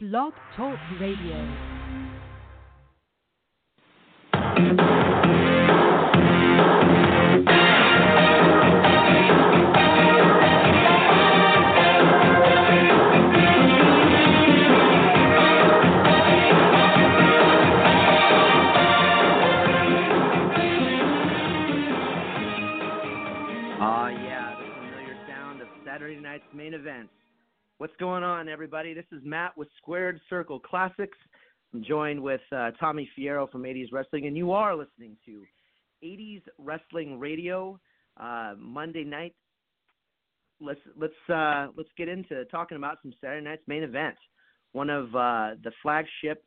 Blog Talk Radio. Is Matt with Squared Circle Classics. I'm joined with uh, Tommy Fierro from 80s Wrestling, and you are listening to 80s Wrestling Radio uh, Monday night. Let's let's uh, let's get into talking about some Saturday night's main event. One of uh, the flagship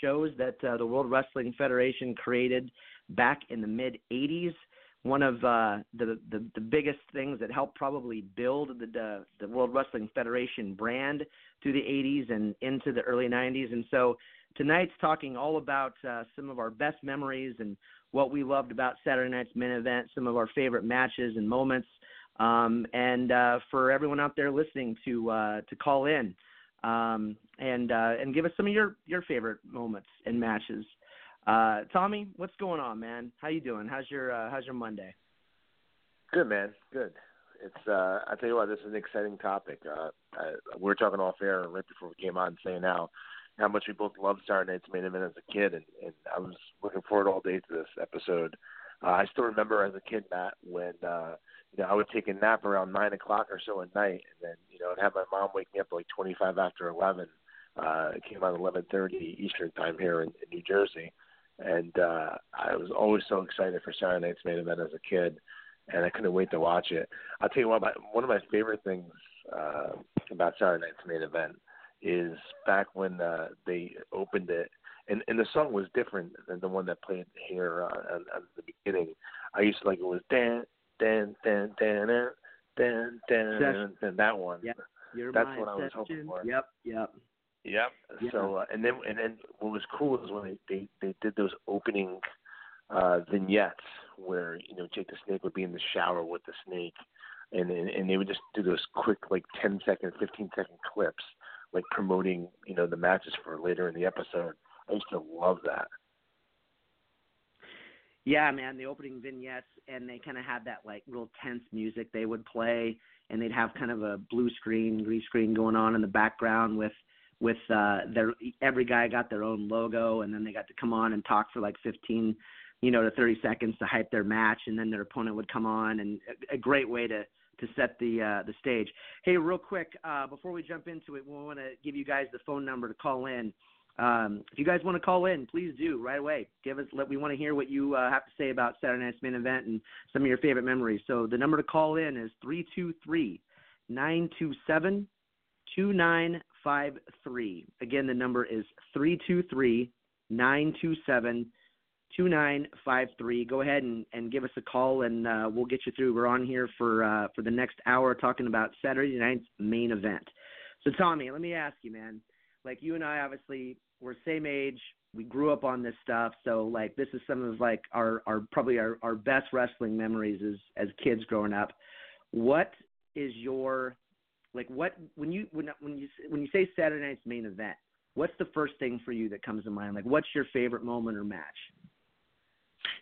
shows that uh, the World Wrestling Federation created back in the mid 80s one of uh, the, the the biggest things that helped probably build the, the the World Wrestling Federation brand through the 80s and into the early 90s. And so tonight's talking all about uh, some of our best memories and what we loved about Saturday night's main event, some of our favorite matches and moments. Um, and uh, for everyone out there listening to uh, to call in um, and uh, and give us some of your your favorite moments and matches. Uh, Tommy, what's going on, man? How you doing? How's your uh, How's your Monday? Good man, good. It's uh, I tell you what, this is an exciting topic. Uh, I, we were talking off air right before we came on, saying how how much we both loved Saturday Night's Main Event as a kid, and, and I was looking forward all day to this episode. Uh, I still remember as a kid, Matt, when uh, you know I would take a nap around nine o'clock or so at night, and then you know I'd have my mom wake me up like twenty five after eleven. Uh, it came out eleven thirty Eastern time here in, in New Jersey and uh, I was always so excited for Saturday Night's main event as a kid, and I couldn't wait to watch it. I'll tell you what, my, one of my favorite things uh, about Saturday Night's main event is back when uh, they opened it, and and the song was different than the one that played here uh, at, at the beginning. I used to like it was dan dan dan dan dan dan dan, dan, dan that one. Yep. You're That's what I was hoping for. Yep, yep. Yep. yep. So uh, and then and then what was cool is when they they, they did those opening uh vignettes where you know Jake the Snake would be in the shower with the snake, and and, and they would just do those quick like ten second, fifteen second clips like promoting you know the matches for later in the episode. I used to love that. Yeah, man, the opening vignettes and they kind of had that like real tense music they would play and they'd have kind of a blue screen, green screen going on in the background with with uh their every guy got their own logo and then they got to come on and talk for like 15 you know to 30 seconds to hype their match and then their opponent would come on and a, a great way to to set the uh the stage. Hey, real quick, uh before we jump into it, we want to give you guys the phone number to call in. Um, if you guys want to call in, please do right away. Give us. Let we want to hear what you uh, have to say about Saturday Night's main event and some of your favorite memories. So the number to call in is three two three nine two seven two nine five three. Again, the number is three two three nine two seven two nine five three. Go ahead and, and give us a call, and uh, we'll get you through. We're on here for uh, for the next hour talking about Saturday night's main event. So Tommy, let me ask you, man. Like you and I, obviously, we're same age. We grew up on this stuff, so like this is some of like our our probably our our best wrestling memories as as kids growing up. What is your like what when you when when you when you say Saturday night's main event? What's the first thing for you that comes to mind? Like what's your favorite moment or match?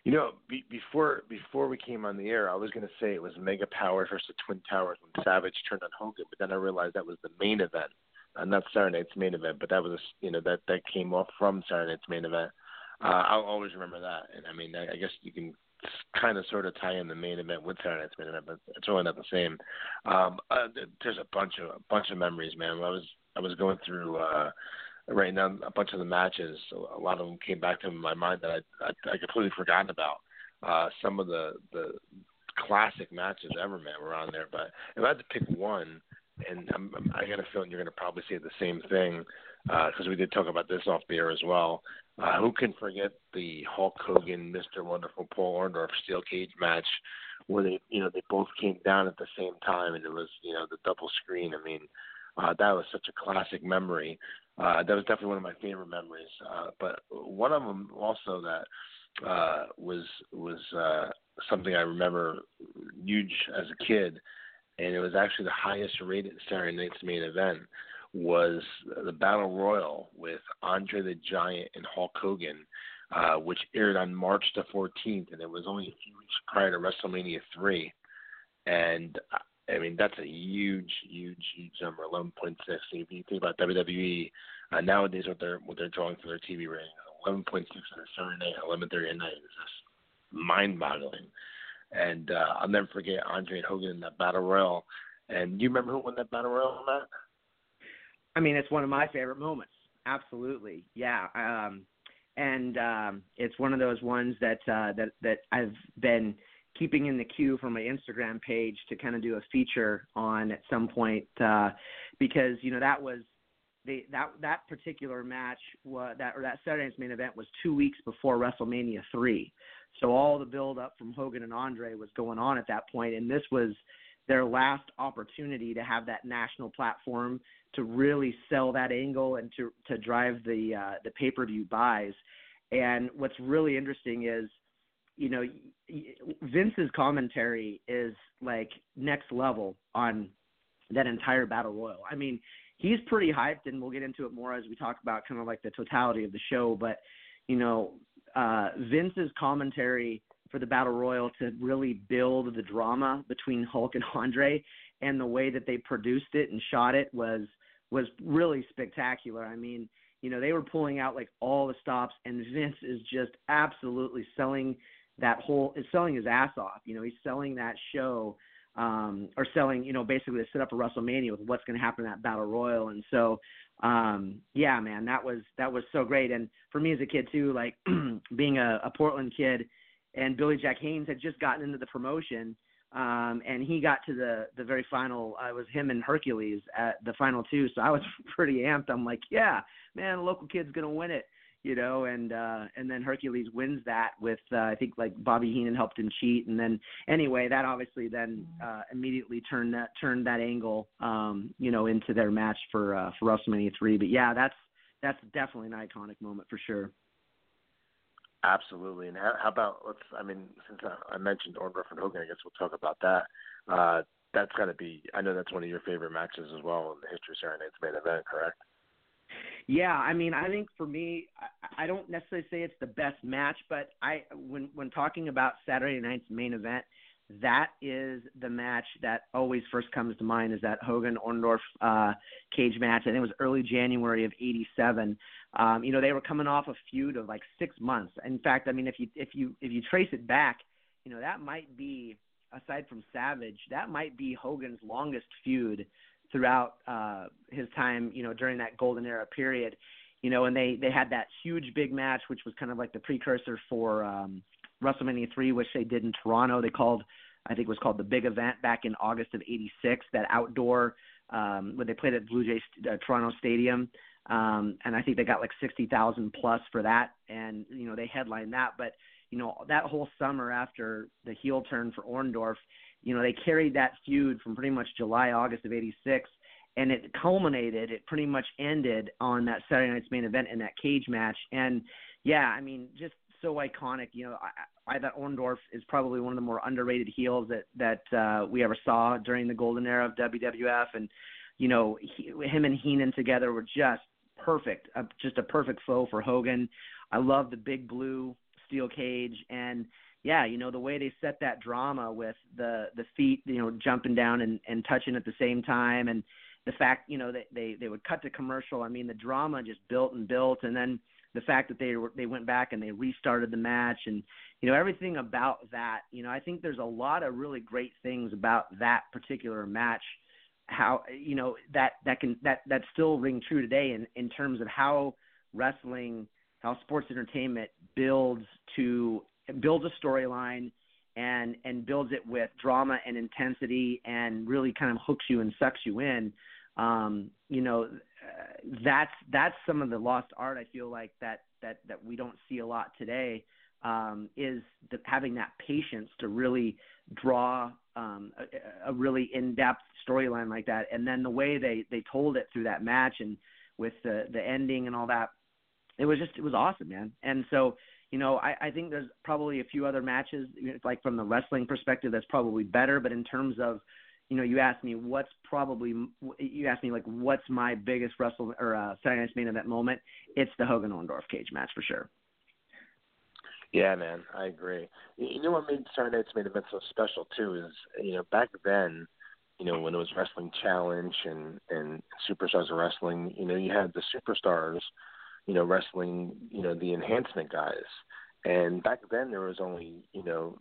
You know, be, before before we came on the air, I was going to say it was Mega Power versus Twin Towers when Savage turned on Hogan, but then I realized that was the main event, uh, not Saturday Night's main event, but that was you know that that came off from Saturday Night's main event. Uh, I'll always remember that, and I mean, I, I guess you can kind of sort of tie in the main event with Saturday Night's main event, but it's really not the same. Um, uh, there's a bunch of a bunch of memories, man. I was I was going through. uh right now a bunch of the matches. A lot of them came back to my mind that I I, I completely forgotten about. Uh, some of the the classic matches ever, man, were on there. But if I had to pick one, and I'm, I'm, I got a feeling you're going to probably say the same thing because we did talk about this off the air as well. Uh, who can forget the Hulk Hogan, Mr. Wonderful Paul Orndorff steel cage match where they, you know, they both came down at the same time and it was, you know, the double screen. I mean, uh, that was such a classic memory. Uh, that was definitely one of my favorite memories. Uh, but one of them also that uh, was was uh, something I remember huge as a kid, and it was actually the highest rated Saturday Night's main event was the Battle Royal with Andre the Giant and Hulk Hogan, uh, which aired on March the 14th, and it was only a few weeks prior to WrestleMania 3. And I mean, that's a huge, huge, huge number, 11.6. If you think about WWE uh, nowadays, what they're what they're drawing for their TV rating, 11.6 on a Saturday night, 11:30 at night is just mind-boggling. And uh, I'll never forget Andre and Hogan in that battle royal. And you remember who won that battle royal, Matt? I mean, it's one of my favorite moments. Absolutely, yeah. Um, and um, it's one of those ones that uh, that that I've been keeping in the queue for my Instagram page to kind of do a feature on at some point uh, because you know that was that that particular match was that or that Saturday night's main event was two weeks before WrestleMania three, so all the build up from Hogan and Andre was going on at that point, and this was their last opportunity to have that national platform to really sell that angle and to to drive the uh, the pay per view buys. And what's really interesting is you know, Vince's commentary is like next level on that entire battle royal. I mean, he's pretty hyped, and we'll get into it more as we talk about kind of like the totality of the show. But you know, uh, Vince's commentary for the battle royal to really build the drama between Hulk and Andre, and the way that they produced it and shot it was was really spectacular. I mean, you know, they were pulling out like all the stops, and Vince is just absolutely selling that whole is selling his ass off. You know, he's selling that show um, or selling, you know, basically to set up a WrestleMania with what's going to happen in that battle royal. And so, um, yeah, man, that was that was so great. And for me as a kid too, like being a, a Portland kid, and Billy Jack Haynes had just gotten into the promotion. Um, and he got to the the very final. Uh, it was him and Hercules at the final two, so I was pretty amped. I'm like, yeah, man, local kid's gonna win it you know, and uh and then Hercules wins that with uh, I think like Bobby Heenan helped him cheat and then anyway that obviously then uh immediately turned that turned that angle um you know into their match for uh for WrestleMania 3 but yeah that's that's definitely an iconic moment for sure. Absolutely. And how, how about let's I mean since I, I mentioned Orndorff and Hogan I guess we'll talk about that. Uh that's got to be I know that's one of your favorite matches as well in the history of Saturday Night's main event, correct? Yeah, I mean, I think for me, I, I don't necessarily say it's the best match, but I when when talking about Saturday night's main event, that is the match that always first comes to mind is that Hogan Orndorff uh, cage match. I think it was early January of '87. Um, you know, they were coming off a feud of like six months. In fact, I mean, if you if you if you trace it back, you know that might be aside from Savage, that might be Hogan's longest feud throughout uh, his time, you know, during that golden era period. You know, and they they had that huge big match, which was kind of like the precursor for um, WrestleMania three, which they did in Toronto. They called, I think, it was called the Big Event back in August of '86. That outdoor um, when they played at Blue Jays uh, Toronto Stadium, um, and I think they got like sixty thousand plus for that, and you know they headlined that. But you know that whole summer after the heel turn for Orndorff, you know, they carried that feud from pretty much July, August of '86, and it culminated. It pretty much ended on that Saturday night's main event in that cage match. And yeah, I mean, just so iconic. You know, I, I thought Orndorff is probably one of the more underrated heels that that uh, we ever saw during the golden era of WWF. And you know, he, him and Heenan together were just perfect, uh, just a perfect foe for Hogan. I love the big blue steel cage and yeah, you know the way they set that drama with the the feet, you know, jumping down and and touching at the same time, and the fact, you know, that they they would cut to commercial. I mean, the drama just built and built, and then the fact that they were they went back and they restarted the match, and you know everything about that. You know, I think there's a lot of really great things about that particular match. How you know that that can that that still ring true today in in terms of how wrestling how sports entertainment builds to builds a storyline and and builds it with drama and intensity and really kind of hooks you and sucks you in um you know uh, that's that's some of the lost art i feel like that that that we don't see a lot today um is the, having that patience to really draw um a, a really in-depth storyline like that. And then the way they they told it through that match and with the the ending and all that it was just it was awesome man. And so you know, I, I think there's probably a few other matches, like from the wrestling perspective, that's probably better. But in terms of, you know, you asked me what's probably you asked me like what's my biggest wrestle or uh, Saturday Night's main event moment. It's the Hogan Orndorff cage match for sure. Yeah, man, I agree. You know what made Saturday Night's main event so special too is you know back then, you know when it was Wrestling Challenge and and Superstars of Wrestling, you know you had the superstars, you know wrestling, you know the enhancement guys, and back then there was only you know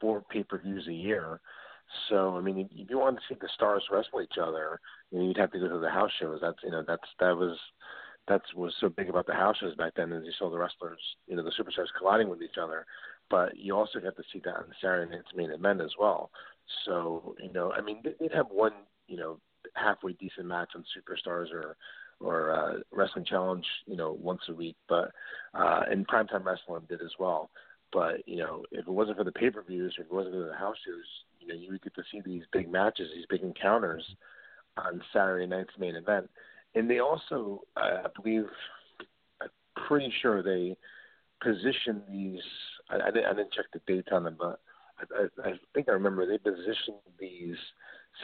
four pay per views a year. So I mean, if you wanted to see the stars wrestle each other, you know, you'd have to go to the house shows. That's you know that's that was that's was so big about the house shows back then, as you saw the wrestlers, you know, the superstars colliding with each other. But you also got to see that on Saturday Night's main event as well. So you know, I mean, they'd have one you know halfway decent match on Superstars or or uh, Wrestling Challenge, you know, once a week. But uh, and Primetime Wrestling did as well. But you know, if it wasn't for the pay per views if it wasn't for the house shows, you know, you would get to see these big matches, these big encounters on Saturday night's main event. And they also, uh, I believe, I'm pretty sure they positioned these. I, I, didn't, I didn't check the dates on them, but I, I, I think I remember they positioned these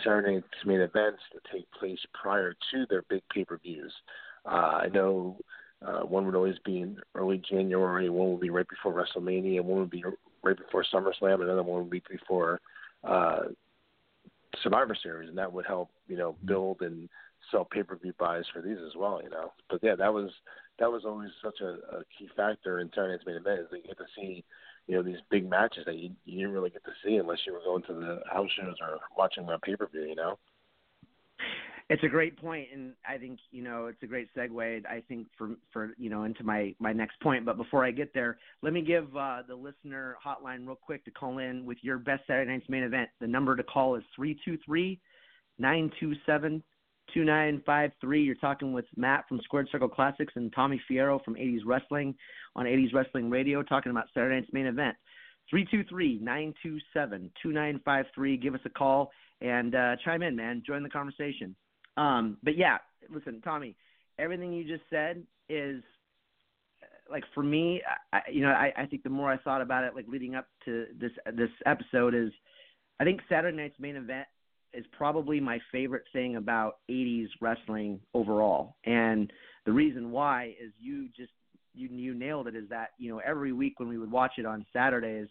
Saturday night's main events to take place prior to their big pay per views. Uh, I know uh, one would always be in early January, one would be right before WrestleMania, one would be right before SummerSlam, another one would be before uh, Survivor Series, and that would help you know build and sell pay per view buys for these as well. You know, but yeah, that was that was always such a, a key factor in Saturday Night's main event is that you get to see you know these big matches that you you didn't really get to see unless you were going to the house shows or watching them on pay per view. You know. It's a great point, and I think you know it's a great segue. I think for for you know into my my next point. But before I get there, let me give uh, the listener hotline real quick to call in with your best Saturday night's main event. The number to call is three two three nine two seven two nine five three. You're talking with Matt from Squared Circle Classics and Tommy Fierro from 80s Wrestling on 80s Wrestling Radio, talking about Saturday night's main event. Three two three nine two seven two nine five three. Give us a call and uh, chime in, man. Join the conversation. Um, but yeah, listen, Tommy, everything you just said is like for me, I, you know, I, I think the more I thought about it, like leading up to this this episode, is I think Saturday night's main event is probably my favorite thing about 80s wrestling overall, and the reason why is you just you you nailed it. Is that you know every week when we would watch it on Saturdays,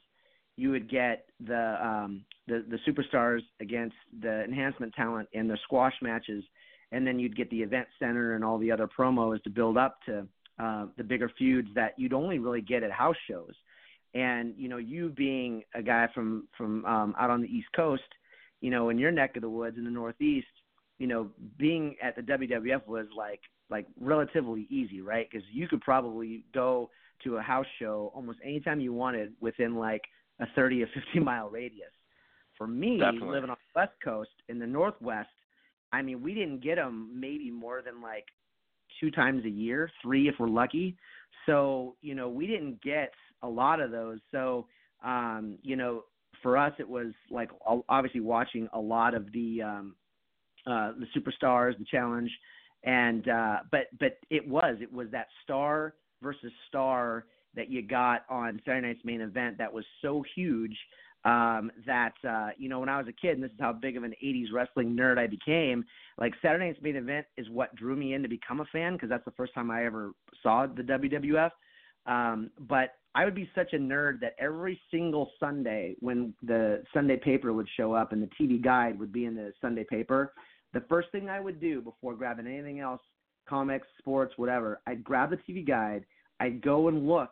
you would get the um, the the superstars against the enhancement talent in the squash matches, and then you'd get the event center and all the other promos to build up to uh, the bigger feuds that you'd only really get at house shows. And you know, you being a guy from from um, out on the East Coast, you know, in your neck of the woods in the Northeast, you know, being at the WWF was like like relatively easy, right? Because you could probably go to a house show almost anytime you wanted within like a 30 or 50 mile radius. For me, Definitely. living on the West Coast in the Northwest, I mean, we didn't get them maybe more than like two times a year, three if we're lucky. So, you know, we didn't get a lot of those. So, um, you know, for us, it was like obviously watching a lot of the um, uh, the superstars, the challenge, and uh, but but it was it was that star versus star that you got on Saturday night's main event that was so huge um, that uh, you know when I was a kid, and this is how big of an '80s wrestling nerd I became. Like Saturday night's main event is what drew me in to become a fan because that's the first time I ever saw the WWF. Um, but I would be such a nerd that every single Sunday when the Sunday paper would show up and the TV guide would be in the Sunday paper, the first thing I would do before grabbing anything else, comics, sports, whatever, I'd grab the TV guide, I'd go and look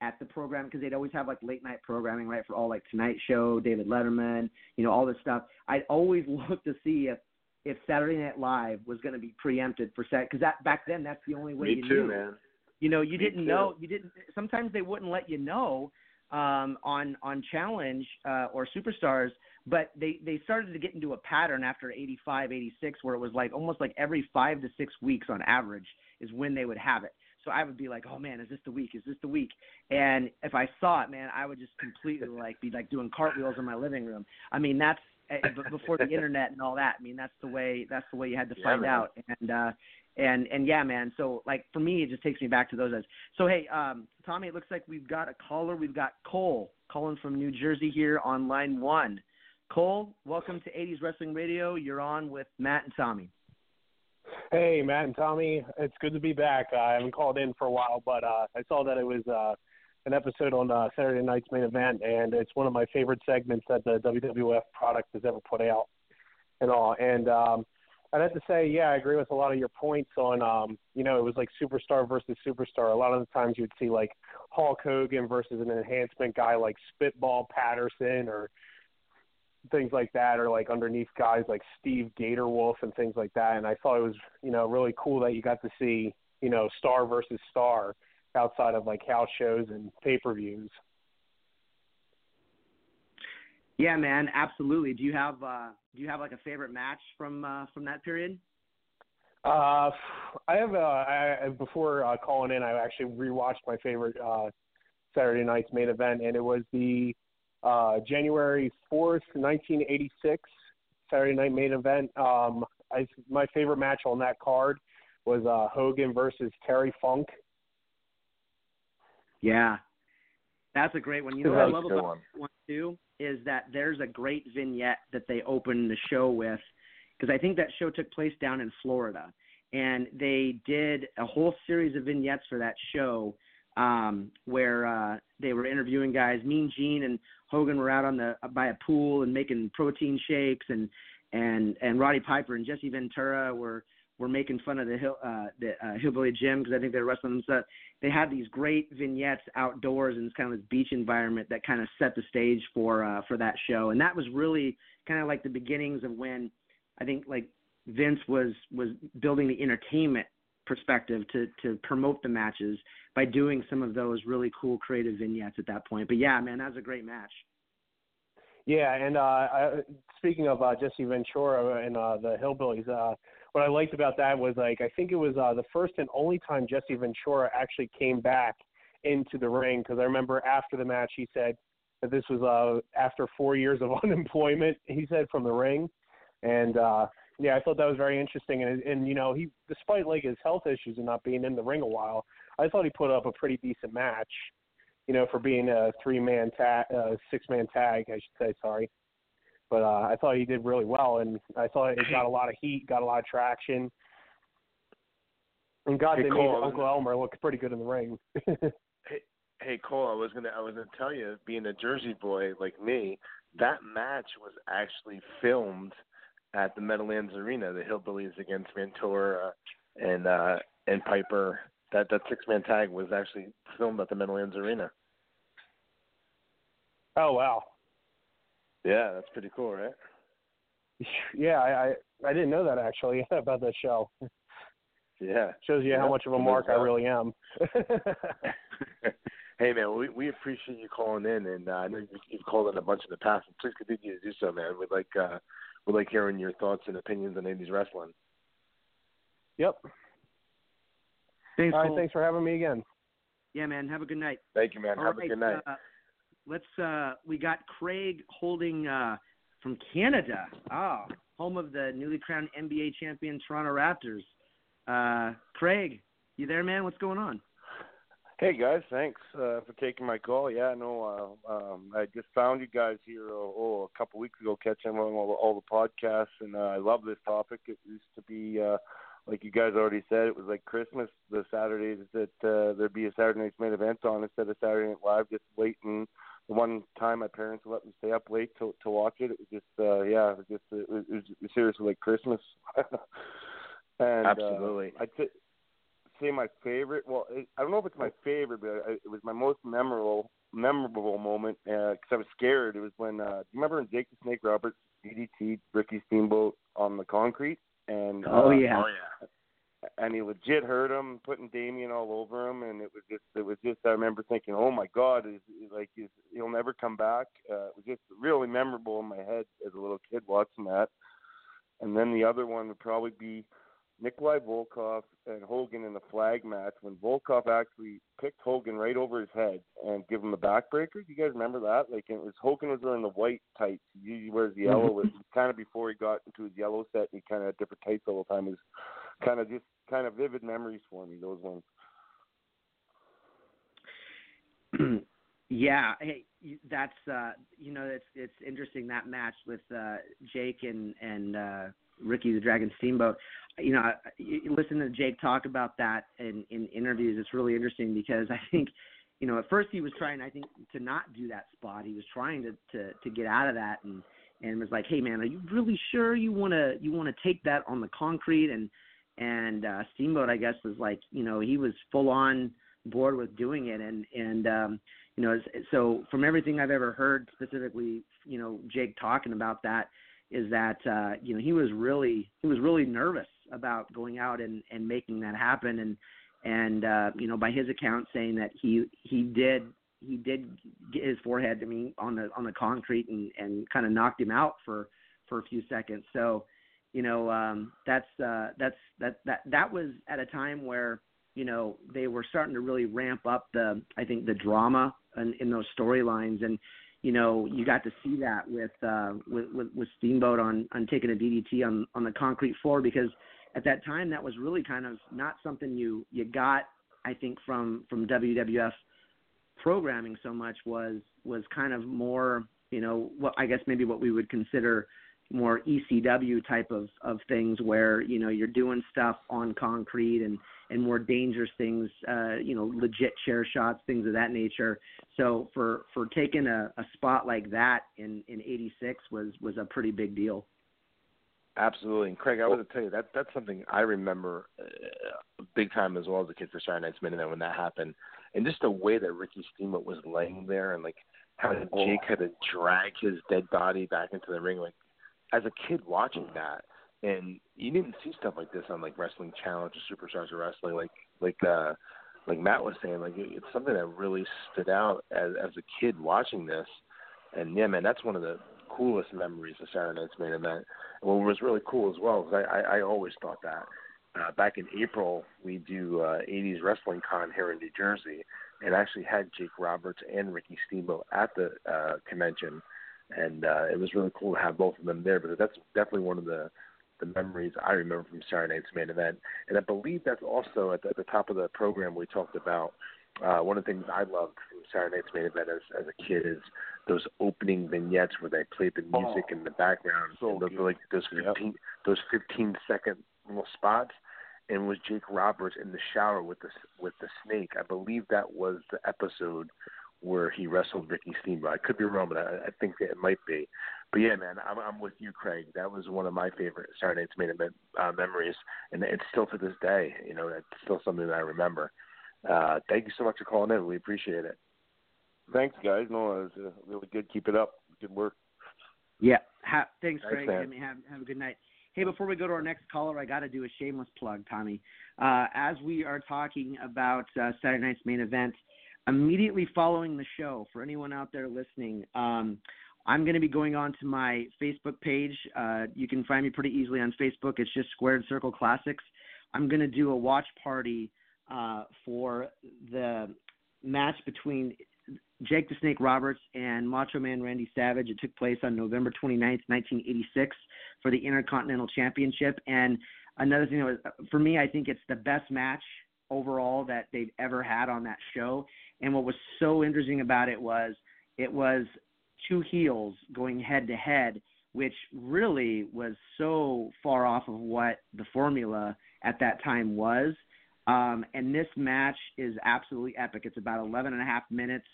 at the program because they'd always have like late night programming, right, for all like Tonight Show, David Letterman, you know, all this stuff. I'd always look to see if if Saturday Night Live was going to be preempted for Saturday because that back then that's the only way Me you too, knew. man. You know, you Me didn't too. know. You didn't. Sometimes they wouldn't let you know um, on on Challenge uh, or Superstars, but they they started to get into a pattern after 85, 86, where it was like almost like every five to six weeks on average is when they would have it. So I would be like, oh man, is this the week? Is this the week? And if I saw it, man, I would just completely like be like doing cartwheels in my living room. I mean, that's eh, before the internet and all that. I mean, that's the way that's the way you had to find man. out. And uh, and and yeah, man. So like for me, it just takes me back to those days. So hey, um, Tommy, it looks like we've got a caller. We've got Cole calling from New Jersey here on line one. Cole, welcome to 80s Wrestling Radio. You're on with Matt and Tommy. Hey, Matt and Tommy. It's good to be back. Uh, I haven't called in for a while, but uh, I saw that it was uh, an episode on uh, Saturday night's main event, and it's one of my favorite segments that the WWF product has ever put out, and all. And um, I'd have to say, yeah, I agree with a lot of your points on, um, you know, it was like superstar versus superstar. A lot of the times you'd see like Hulk Hogan versus an enhancement guy like Spitball Patterson or things like that, or like underneath guys like Steve Gatorwolf and things like that. And I thought it was, you know, really cool that you got to see, you know, star versus star outside of like house shows and pay per views. Yeah, man, absolutely. Do you have uh do you have like a favorite match from uh from that period? Uh, I have uh, I, before uh, calling in, I actually rewatched my favorite uh, Saturday night's main event, and it was the uh, January fourth, nineteen eighty six Saturday night main event. Um, I my favorite match on that card was uh, Hogan versus Terry Funk. Yeah, that's a great one. You know what I love about one. one too is that there's a great vignette that they open the show with because I think that show took place down in Florida, and they did a whole series of vignettes for that show um, where uh, they were interviewing guys. Mean Gene and Hogan were out on the by a pool and making protein shakes, and and and Roddy Piper and Jesse Ventura were were making fun of the hill uh, the uh, hillbilly Jim because I think they're wrestling them. So they had these great vignettes outdoors in this kind of this beach environment that kind of set the stage for uh, for that show, and that was really kind of like the beginnings of when I think like Vince was was building the entertainment perspective to to promote the matches by doing some of those really cool creative vignettes at that point. But yeah, man, that was a great match. Yeah, and uh, I, speaking of uh, Jesse Ventura and uh, the Hillbillies, uh, what I liked about that was like I think it was uh, the first and only time Jesse Ventura actually came back into the ring because I remember after the match he said that this was uh, after four years of unemployment. He said from the ring, and uh, yeah, I thought that was very interesting. And and you know, he despite like his health issues and not being in the ring a while, I thought he put up a pretty decent match. You know, for being a three man tag, uh, six man tag, I should say. Sorry, but uh, I thought he did really well, and I thought it got a lot of heat, got a lot of traction. And God, hey, they Cole, made Uncle Elmer look pretty good in the ring. hey, hey, Cole, I was gonna, I was gonna tell you, being a Jersey boy like me, that match was actually filmed at the Meadowlands Arena, the Hillbillies against Ventura and uh, and Piper. That that six man tag was actually filmed at the Meadowlands Arena. Oh wow! Yeah, that's pretty cool, right? Yeah, I I, I didn't know that actually about that show. Yeah, shows you yeah. how much of a mark I really am. hey man, we we appreciate you calling in, and uh, I know you've called in a bunch in the past, and please continue to do so, man. We'd like uh, we like hearing your thoughts and opinions on 80s wrestling. Yep. Thanks, All right, thanks for having me again. Yeah, man. Have a good night. Thank you, man. All have right, a good night. Uh, let's. uh We got Craig holding uh from Canada. Oh, home of the newly crowned NBA champion Toronto Raptors. Uh Craig, you there, man? What's going on? Hey guys, thanks uh, for taking my call. Yeah, no, uh, um, I just found you guys here oh, oh a couple weeks ago, catching on all, all the podcasts, and uh, I love this topic. It used to be, uh, like you guys already said, it was like Christmas. The Saturdays that uh, there'd be a Saturday night's main event on instead of Saturday Night Live. Just waiting. The one time my parents let me stay up late to to watch it, it was just, uh, yeah, it was just, it was, it was seriously like Christmas. and Absolutely. Uh, I'd say say my favorite. Well, it, I don't know if it's my favorite, but it, it was my most memorable memorable moment because uh, I was scared. It was when uh, do you remember when Jake the Snake Roberts DDT Ricky Steamboat on the concrete? And oh uh, yeah, oh yeah. And he legit hurt him, putting Damien all over him, and it was just, it was just. I remember thinking, oh my God, is like is, he'll never come back. Uh, it was just really memorable in my head as a little kid watching that. And then the other one would probably be Nikolai Volkov and Hogan in the flag match when Volkov actually picked Hogan right over his head and give him a backbreaker. Do you guys remember that? Like it was Hogan was wearing the white tights. He usually wears the yellow. Mm-hmm. It was kind of before he got into his yellow set. He kind of had different tights all the time. It was kind of just kind of vivid memories for me. Those ones. yeah, hey, that's uh, you know it's it's interesting that match with uh, Jake and and uh, Ricky the Dragon Steamboat. You know, you listen to Jake talk about that in in interviews. It's really interesting because I think you know, at first he was trying, I think, to not do that spot. He was trying to to to get out of that, and and was like, hey man, are you really sure you want to you want to take that on the concrete? And and uh, Steamboat, I guess, was like, you know, he was full on board with doing it, and and um, you know, so from everything I've ever heard, specifically, you know, Jake talking about that, is that uh, you know he was really he was really nervous about going out and and making that happen, and and uh, you know by his account saying that he he did he did get his forehead I mean on the on the concrete and and kind of knocked him out for for a few seconds. So you know um, that's uh, that's that that that was at a time where you know they were starting to really ramp up the I think the drama in, in those storylines. And you know you got to see that with uh with, with with Steamboat on on taking a DDT on on the concrete floor because at that time that was really kind of not something you you got I think from from WWF programming so much was was kind of more you know what I guess maybe what we would consider more ECW type of of things where you know you're doing stuff on concrete and and more dangerous things uh you know legit chair shots things of that nature. So for for taking a, a spot like that in in 86 was was a pretty big deal. Absolutely, and Craig, I want to tell you that that's something I remember uh, big time as well as a kid for Saturday Night's Minute when that happened, and just the way that Ricky Steamboat was laying there, and like how Jake had to drag his dead body back into the ring. Like as a kid watching that, and you didn't see stuff like this on like Wrestling Challenge or Superstars of Wrestling, like like uh like Matt was saying, like it's something that really stood out as as a kid watching this. And yeah, man, that's one of the coolest memories of Saturday Night's main event. And what was really cool as well, because I, I, I always thought that. Uh, back in April, we do uh, 80s Wrestling Con here in New Jersey, and actually had Jake Roberts and Ricky Steamboat at the uh, convention, and uh, it was really cool to have both of them there. But that's definitely one of the the memories I remember from Saturday Night's main event, and I believe that's also at the, at the top of the program we talked about uh, one of the things I loved from Saturday Night's main event as, as a kid is those opening vignettes where they played the music oh, in the background, so those, like those fifteen yep. those fifteen second little spots. And was Jake Roberts in the shower with the with the snake? I believe that was the episode where he wrestled Ricky Steamboat. I could be wrong, but I, I think that it might be. But yeah, man, I'm, I'm with you, Craig. That was one of my favorite Saturday Night's main event uh, memories, and it's still to this day. You know, it's still something that I remember. Uh, thank you so much for calling in. We appreciate it. Thanks, guys. No, it was uh, really good. Keep it up. Good work. Yeah. Ha- thanks, Craig. Thanks, Jimmy. Have, have a good night. Hey, before we go to our next caller, I got to do a shameless plug, Tommy. Uh, as we are talking about uh, Saturday night's main event, immediately following the show, for anyone out there listening, um, I'm going to be going on to my Facebook page. Uh, you can find me pretty easily on Facebook. It's just Squared Circle Classics. I'm going to do a watch party uh, for the match between Jake the Snake Roberts and Macho Man Randy Savage. It took place on November 29th, 1986, for the Intercontinental Championship. And another thing that was, for me, I think it's the best match overall that they've ever had on that show. And what was so interesting about it was it was two heels going head to head, which really was so far off of what the formula at that time was. Um, and this match is absolutely epic. It's about 11 and a half minutes.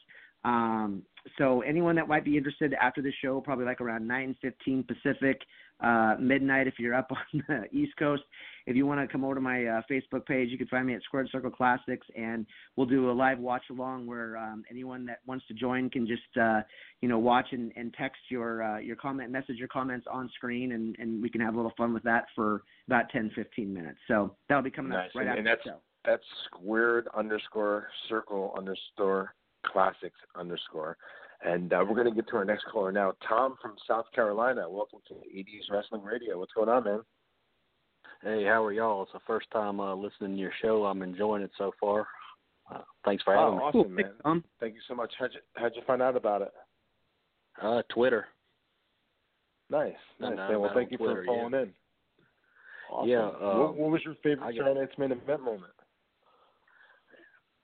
Um, so anyone that might be interested after the show, probably like around 9:15 Pacific, uh, midnight if you're up on the East Coast. If you want to come over to my uh, Facebook page, you can find me at Squared Circle Classics, and we'll do a live watch along where um, anyone that wants to join can just uh, you know watch and, and text your uh, your comment, message your comments on screen, and, and we can have a little fun with that for about 10 15 minutes. So that'll be coming nice. up right and, after and that's, the show. That's squared underscore circle underscore classics underscore. And uh, we're going to get to our next caller now. Tom from South Carolina. Welcome to 80s Wrestling Radio. What's going on, man? Hey, how are y'all? It's the first time uh, listening to your show. I'm enjoying it so far. Uh, thanks for having oh, me. awesome, man. Um, Thank you so much. How'd you, how'd you find out about it? Uh, Twitter. Nice. Nice. No, well, thank you Twitter, for calling yeah. in. Awesome. Yeah. Uh, what, what was your favorite I got- Saturday Night's main event moment?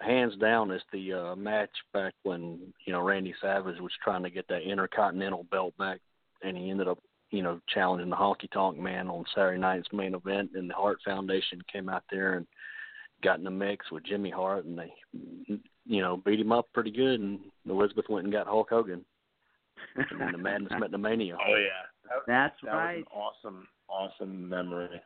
Hands down, is the uh, match back when you know Randy Savage was trying to get that Intercontinental belt back, and he ended up you know challenging the Honky Tonk Man on Saturday night's main event, and the Hart Foundation came out there and got in the mix with Jimmy Hart, and they you know beat him up pretty good, and Elizabeth went and got Hulk Hogan. and then the madness met the mania. Oh yeah, that, That's that right. was an awesome, awesome memory.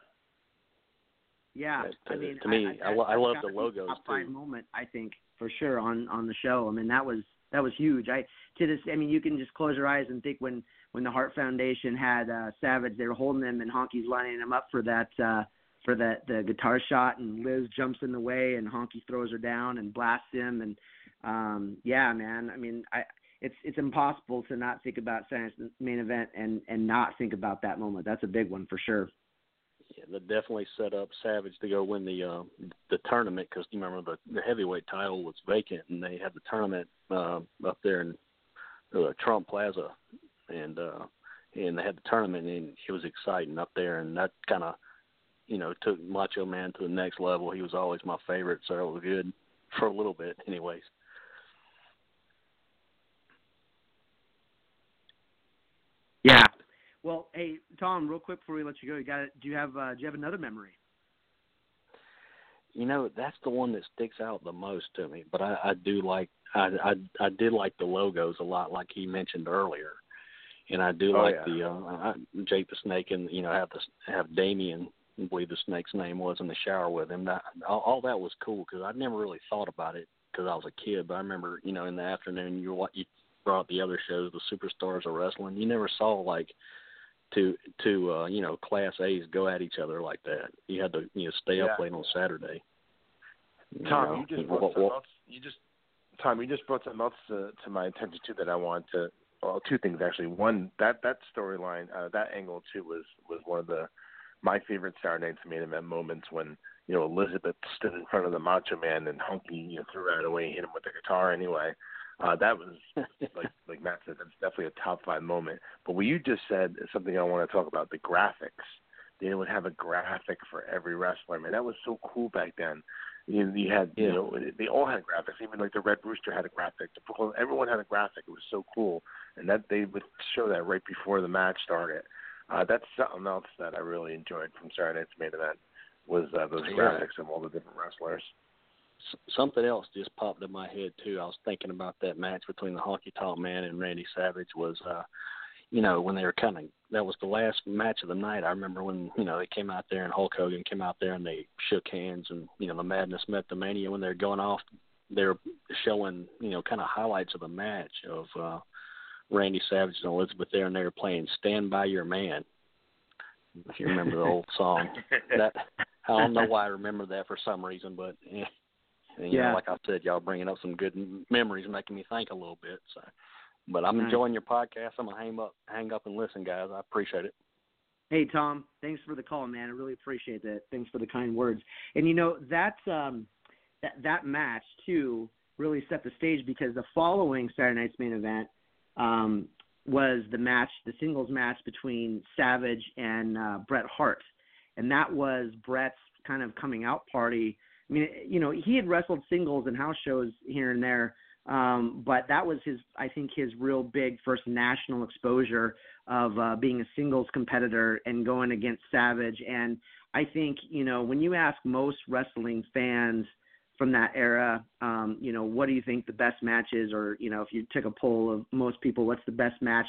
Yeah, To- I mean, to me, I, I lo- I love the logos, top five too. moment, I think for sure on on the show. I mean, that was that was huge. I to this, I mean, you can just close your eyes and think when when the Hart Foundation had uh Savage, they were holding him and Honky's lining him up for that uh for that the guitar shot, and Liz jumps in the way and Honky throws her down and blasts him, and um yeah, man. I mean, I. It's it's impossible to not think about Saturday's main event and and not think about that moment. That's a big one for sure. Yeah, that definitely set up Savage to go win the uh, the tournament because you remember the, the heavyweight title was vacant and they had the tournament uh, up there in uh, Trump Plaza, and uh, and they had the tournament and it was exciting up there and that kind of you know took Macho Man to the next level. He was always my favorite, so it was good for a little bit, anyways. Yeah. Well, hey Tom, real quick before we let you go, you got do you have uh, do you have another memory? You know, that's the one that sticks out the most to me. But I, I do like I, I I did like the logos a lot, like he mentioned earlier, and I do Oh, like yeah. the uh, I, Jake the Snake and you know have the have Damien, I believe the snake's name was, in the shower with him. That all, all that was cool because I never really thought about it because I was a kid. But I remember you know in the afternoon you what you brought the other shows, the superstars of wrestling. You never saw like to to uh, you know class A's go at each other like that. You had to you know stay Yeah. up late on Saturday. You Tom, know, you just what- brought something what- else. You just Tom, you just brought something else to, to my attention too that I want to. Well, two things actually. One, that that storyline, uh, that angle too was was one of the my favorite Saturday Night's main event moments when you know Elizabeth stood in front of the Macho Man and Honky you know threw it away, hit him with the guitar anyway. Uh, that was like like Matt said, that's definitely a top five moment. But what you just said is something I want to talk about: the graphics. They would have a graphic for every wrestler. Man, that was so cool back then. You, you had, you Yeah. know, they all had graphics. Even like the Red Rooster had a graphic. Everyone had a graphic. It was so cool, and that they would show that right before the match started. Uh, that's something else that I really enjoyed from Saturday Night's main event was uh, those Yeah. graphics of all the different wrestlers. Something else just popped in my head too. I was thinking about that match between the Honky Tonk Man and Randy Savage was, uh, you know, when they were coming. that was the last match of the night. I remember when you know they came out there and Hulk Hogan came out there and they shook hands and you know the madness met the mania when they were going off. They were showing you know kind of highlights of the match of uh, Randy Savage and Elizabeth there, and they were playing "Stand by Your Man." If you remember the old song, that I don't know why I remember that for some reason, but eh, and, you Yeah. know, like I said, y'all bringing up some good memories, making me think a little bit. So, but I'm Nice. enjoying your podcast. I'm gonna hang up, hang up, and listen, guys. I appreciate it. Hey Tom, thanks for the call, man. I really appreciate that. Thanks for the kind words. And you know that um, that that match too really set the stage because the following Saturday night's main event um, was the match, the singles match between Savage and uh, Bret Hart, and that was Bret's kind of coming out party. I mean, you know, he had wrestled singles and house shows here and there, um, but that was his, I think, his real big first national exposure of uh, being a singles competitor and going against Savage. And I think, you know, when you ask most wrestling fans from that era, um, you know, what do you think the best match is? Or, you know, if you took a poll of most people, what's the best match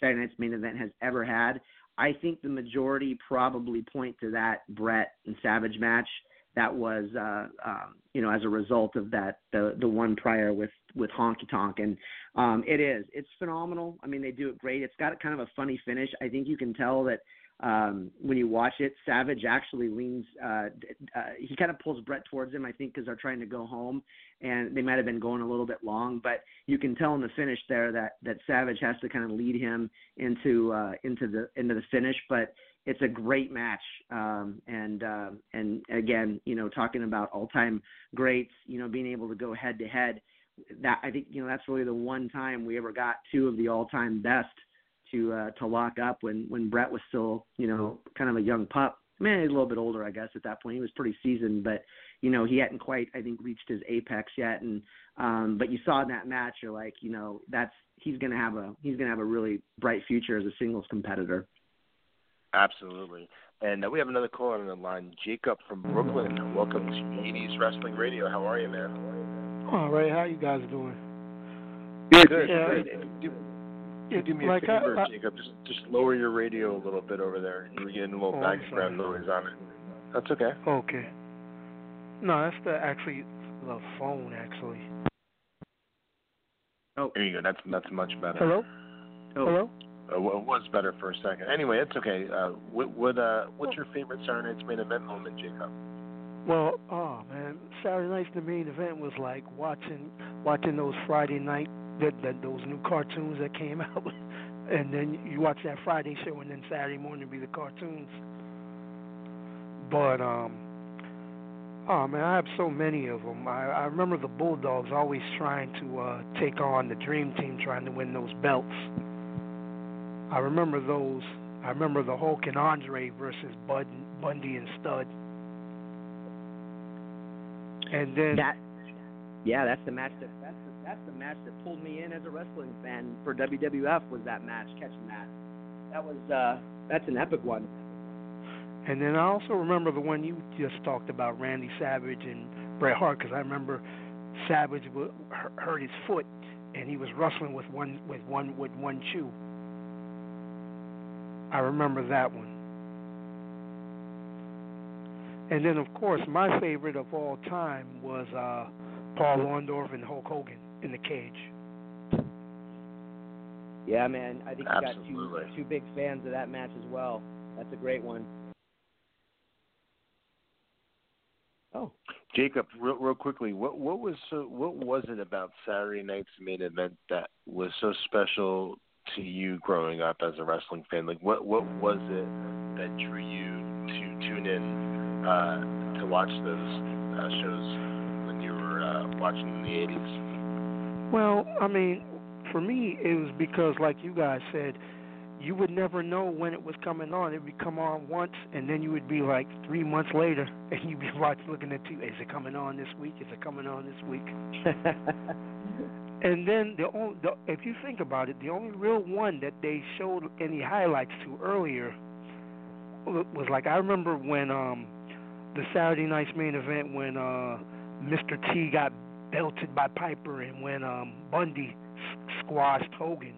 Saturday Night's main event has ever had? I think the majority probably point to that Bret and Savage match that was uh um you know as a result of that the the one prior with with honky tonk. And um it is. It's phenomenal. I mean they do it great. It's got kind of a funny finish. I think you can tell that um when you watch it savage actually leans uh, uh he kind of pulls bret towards him i think because they're trying to go home and they might have been going a little bit long but you can tell in the finish there that that savage has to kind of lead him into uh into the into the finish. But it's a great match um and uh, and again you know talking about all time greats you know being able to go head to head that i think you know that's really the one time we ever got two of the all time best to uh to lock up when when bret was still you know kind of a young pup I mean, he's a little bit older, I guess, at that point. He was pretty seasoned, but you know he hadn't quite I think reached his apex yet, and um, but you saw in that match, you're like, you know, that's he's gonna have a he's gonna have a really bright future as a singles competitor. Absolutely. And uh, we have another caller on the line, Jacob from Brooklyn. Welcome to 80s Wrestling Radio. How are you, man? All right. How you guys doing? Good. Good. Yeah. good. Do, do, do me a like favor, I, I, Jacob. Just just lower your radio a little bit over there. You're getting a little Oh, background noise on it. That's okay. Okay. No, that's the actually the phone actually. Oh, There you go. That's that's much better. Hello. oh. Hello. Uh, it was better for a second. Anyway, it's okay. Uh, what what uh what's your favorite Saturday Night's main event moment, Jacob? Well, oh man, Saturday night's the main event was like watching watching those Friday night that, that those new cartoons that came out, and then you watch that Friday show, and then Saturday morning be the cartoons. But um, oh man, I have so many of them. I, I remember the Bulldogs always trying to uh, take on the Dream Team, trying to win those belts. I remember those. I remember the Hulk and Andre versus Bud, Bundy and Stud. And then That yeah, that's the match that that's the, that's the match that pulled me in as a wrestling fan for WWF was that match, catching that. That was uh that's an epic one. And then I also remember the one you just talked about, Randy Savage and Bret Hart, because I remember Savage w- hurt his foot, and he was wrestling with one with one with one shoe. I remember that one. And then, of course, my favorite of all time was uh, Paul Orndorff and Hulk Hogan in the cage. Yeah, man. I think you got two two big fans of that match as well. That's a great one. Oh. Jacob, real, real quickly, what what was so what was it about Saturday night's main event that was so special to you growing up as a wrestling fan? Like, what what was it that drew you to tune in uh, to watch those uh, shows when you were uh, watching in the '80s? Well, I mean, for me, it was because, like you guys said, you would never know when it was coming on. It would come on once, and then you would be like three months later, and you'd be watching, looking at you. Is it coming on this week? Is it coming on this week? And then the only, the, if you think about it, the only real one that they showed any highlights to earlier was like I remember when um the Saturday night's main event when uh Mr. T got belted by Piper and when um Bundy squashed Hogan.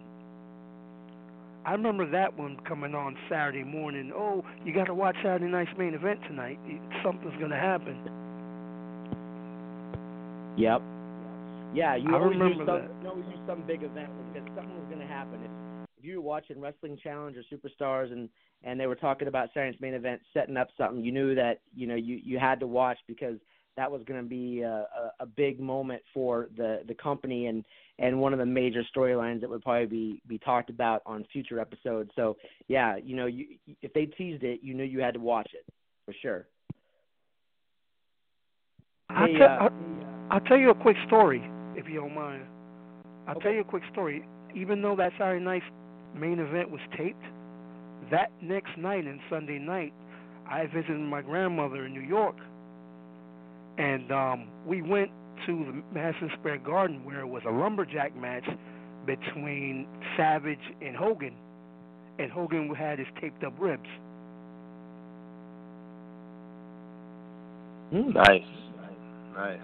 I remember that one coming on Saturday morning. Oh, you got to watch Saturday night's main event tonight. Something's going to happen. Yep. Yeah, you I always knew remember some, that. you always knew some big event was because something was going to happen. If, if you were watching Wrestling Challenge or Superstars and and they were talking about Saturday's main event, setting up something, you knew that you know you you had to watch because that was going to be a, a, a big moment for the the company and and one of the major storylines that would probably be be talked about on future episodes. So yeah, you know, you if they teased it, you knew you had to watch it for sure. I'll, Hey, tell, uh, I'll, I'll tell you a quick story, if you don't mind. I'll Okay. tell you a quick story. Even though that Saturday night's main event was taped, that next night and Sunday night, I visited my grandmother in New York, and um, we went to the Madison Square Garden where it was a lumberjack match between Savage and Hogan, and Hogan had his taped up ribs. Hmm. Nice, nice.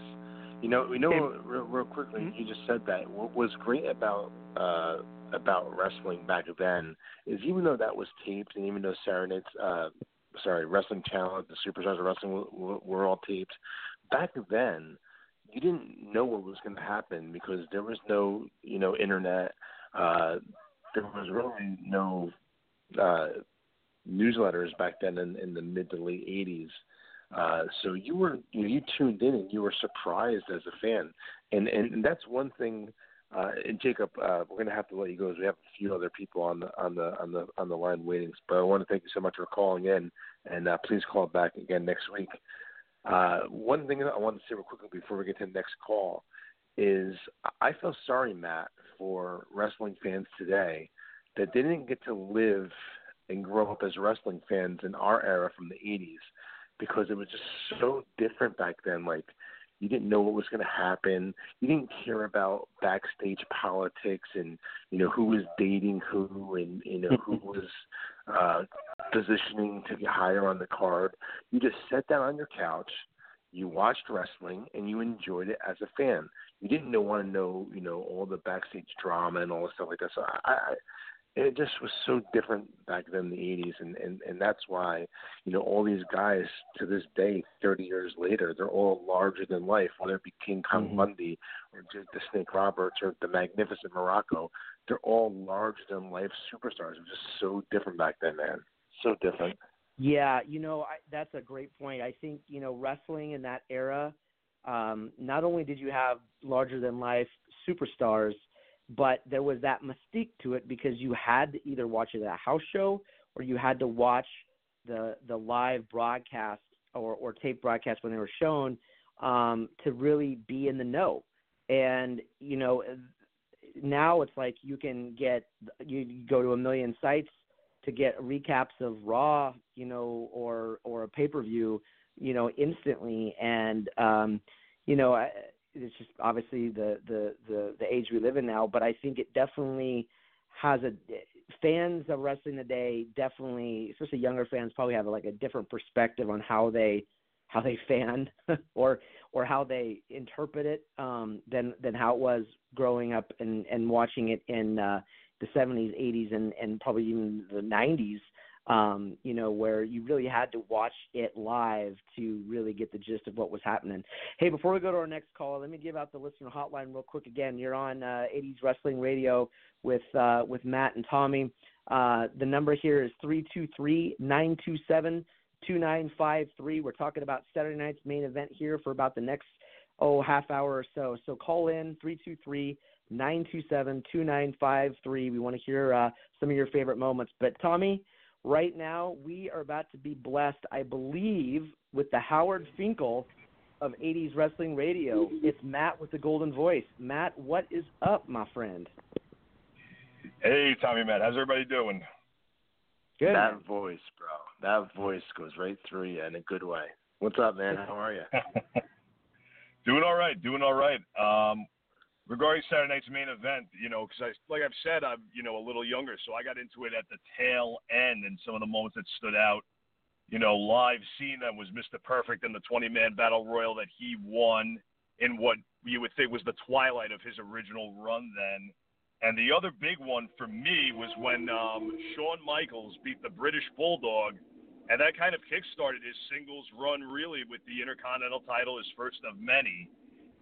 You know, you know, Hey. real, real quickly, Mhm. you just said that. What was great about uh, about wrestling back then is even though that was taped, and even though Night's, uh, sorry, Wrestling Challenge, the Superstars of Wrestling were, were, were all taped. Back then, you didn't know what was going to happen because there was no, you know, internet. Uh, there was really no uh, newsletters back then in, in the mid to late '80s. Uh, so you were you, know, you tuned in and you were surprised as a fan, and and, and that's one thing. Uh, and Jacob, uh, we're going to have to let you go as we have a few other people on the on the on the on the line waiting. But I want to thank you so much for calling in, and uh, please call back again next week. Uh, one thing that I want to say real quickly before we get to the next call is I feel sorry, Matt, for wrestling fans today that didn't get to live and grow up as wrestling fans in our era from the 80s because it was just so different back then. Like you didn't know what was going to happen. You didn't care about backstage politics and you know who was dating who and you know who was uh, positioning to get higher on the card. You just sat down on your couch, you watched wrestling, and you enjoyed it as a fan. You didn't know, want to know you know all the backstage drama and all the stuff like that. So I, I it just was so different back then in the 80s and, and and that's why you know all these guys to this day 30 years later they're all larger than life whether it be king kong mm-hmm. bundy or jake the snake roberts or the magnificent muraco they're all larger than life superstars. It was just so different back then man. So different. Yeah you know I, that's a great point. I think you know wrestling in that era um not only did you have larger than life superstars but there was that mystique to it because you had to either watch it at a house show or you had to watch the the live broadcast or or tape broadcast when they were shown um to really be in the know. And you know now it's like you can get you go to a million sites to get recaps of raw you know or or a pay-per-view you know instantly. And um you know it's just obviously the, the the the age we live in now. But I think it definitely has a fans of wrestling today definitely, especially younger fans, probably have like a different perspective on how they how they fan or or how they interpret it um, than than how it was growing up and and watching it in uh, the 70s, 80s, and and probably even the 90s um, you know, where you really had to watch it live to really get the gist of what was happening. Hey, before we go to our next call, let me give out the listener hotline real quick again. You're on uh, 80s Wrestling Radio with uh, with Matt and Tommy. Uh, the number here is three two three nine two seven two nine five three. We're talking about Saturday night's main event here for about the next oh half hour or so. So call in three two three nine two seven two nine five three. We want to hear uh, some of your favorite moments. But Tommy, Right now, we are about to be blessed, I believe, with the Howard Finkel of 80s Wrestling Radio. It's Matt with the Golden Voice. Matt, what is up, my friend? Hey, Tommy, Matt. How's everybody doing? Good. That voice, bro. That voice goes right through you in a good way. What's up, man? How are you? doing all right. Doing all right. Um, regarding Saturday night's main event, you know, because I, like I've said, I'm, you know, a little younger, so I got into it at the tail end, and some of the moments that stood out, you know, live seeing them was Mr. Perfect in the 20-man battle royal that he won in what you would think was the twilight of his original run then. And the other big one for me was when um, Shawn Michaels beat the British Bulldog, and that kind of kickstarted his singles run really with the Intercontinental title, his first of many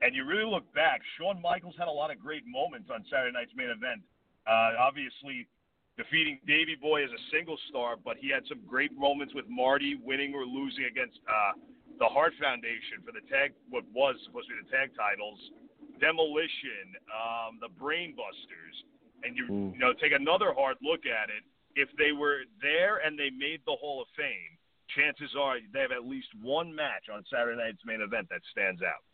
and you really look back, Shawn Michaels had a lot of great moments on Saturday night's main event. Uh, obviously, defeating Davey Boy as a single star, but he had some great moments with Marty winning or losing against uh, the Hart Foundation for the tag, what was supposed to be the tag titles, Demolition, um, the Brainbusters, and you mm. you know take another hard look at it. If they were there and they made the Hall of Fame, chances are they have at least one match on Saturday night's main event that stands out.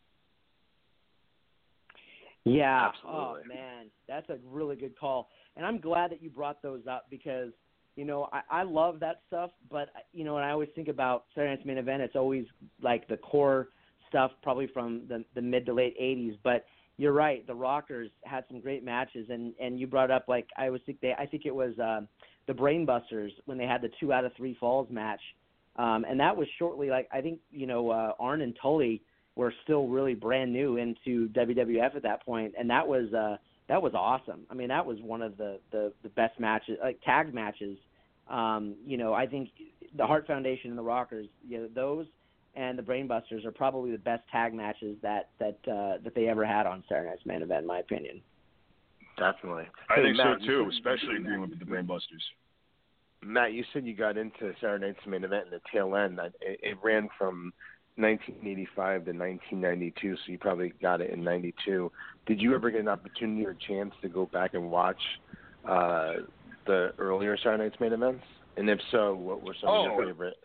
Yeah. Absolutely. Oh man, that's a really good call. And I'm glad that you brought those up because you know I, I love that stuff. But you know, and I always think about Saturday Night's main event, it's always like the core stuff, probably from the the mid to late '80s. But you're right, the Rockers had some great matches, and and you brought up like I was think they I think it was uh, the Brainbusters when they had the two out of three falls match, um, and that was shortly like I think you know uh, Arn and Tully were still really brand new into WWF at that point, and that was uh, that was awesome. I mean, that was one of the the, the best matches, like tag matches. Um, you know, I think the Hart Foundation and the Rockers, you know, those and the Brainbusters are probably the best tag matches that that uh, that they ever had on Saturday Night's Main Event, in my opinion. Definitely. I hey, think Matt, so too, especially agreeing with the Brainbusters. Matt, you said you got into Saturday Night's Main Event in the tail end. It, it ran from 1985 to 1992, so you probably got it in 92. Did you ever get an opportunity or chance to go back and watch uh, the earlier Saturday Night's main events? And if so, what were some oh, of your favorite?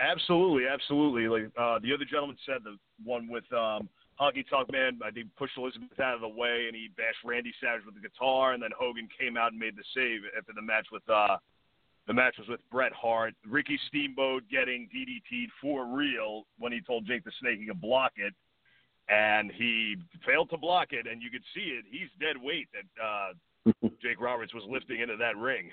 Absolutely, absolutely. Like uh, the other gentleman said, the one with um, Honky Tonk Man, I think pushed Elizabeth out of the way and he bashed Randy Savage with the guitar, and then Hogan came out and made the save after the match with uh, the match was with Bret Hart. Ricky Steamboat getting DDT'd for real when he told Jake the Snake he could block it, and he failed to block it, and you could see it. He's dead weight that uh, Jake Roberts was lifting into that ring.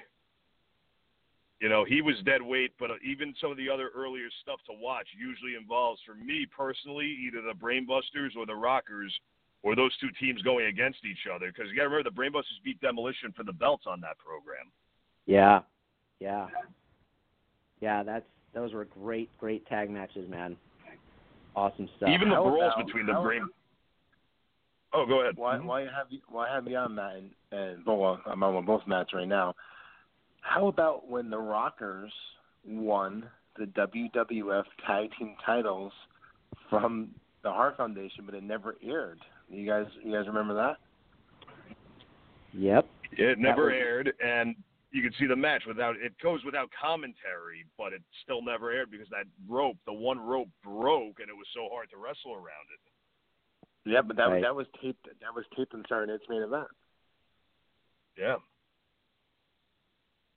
You know, he was dead weight, but even some of the other earlier stuff to watch usually involves, for me personally, either the Brainbusters or the Rockers, or those two teams going against each other. Because you got to remember, the Brainbusters beat Demolition for the belts on that program. Yeah, yeah, yeah. That's those were great, great tag matches, man. Awesome stuff. Even the How brawls about- between the how- Oh, go ahead. Why why have you why have you on Matt and, and oh, well I'm on both mats right now. How about when the Rockers won the WWF Tag Team titles from the Hart Foundation, but it never aired? You guys you guys remember that? Yep. It never was- aired, and you could see the match without. It goes without commentary, but it still never aired because that rope, the one rope, broke, and it was so hard to wrestle around it. Yeah, but that Right. that was taped that was taped in Saturday Night's main event. Yeah.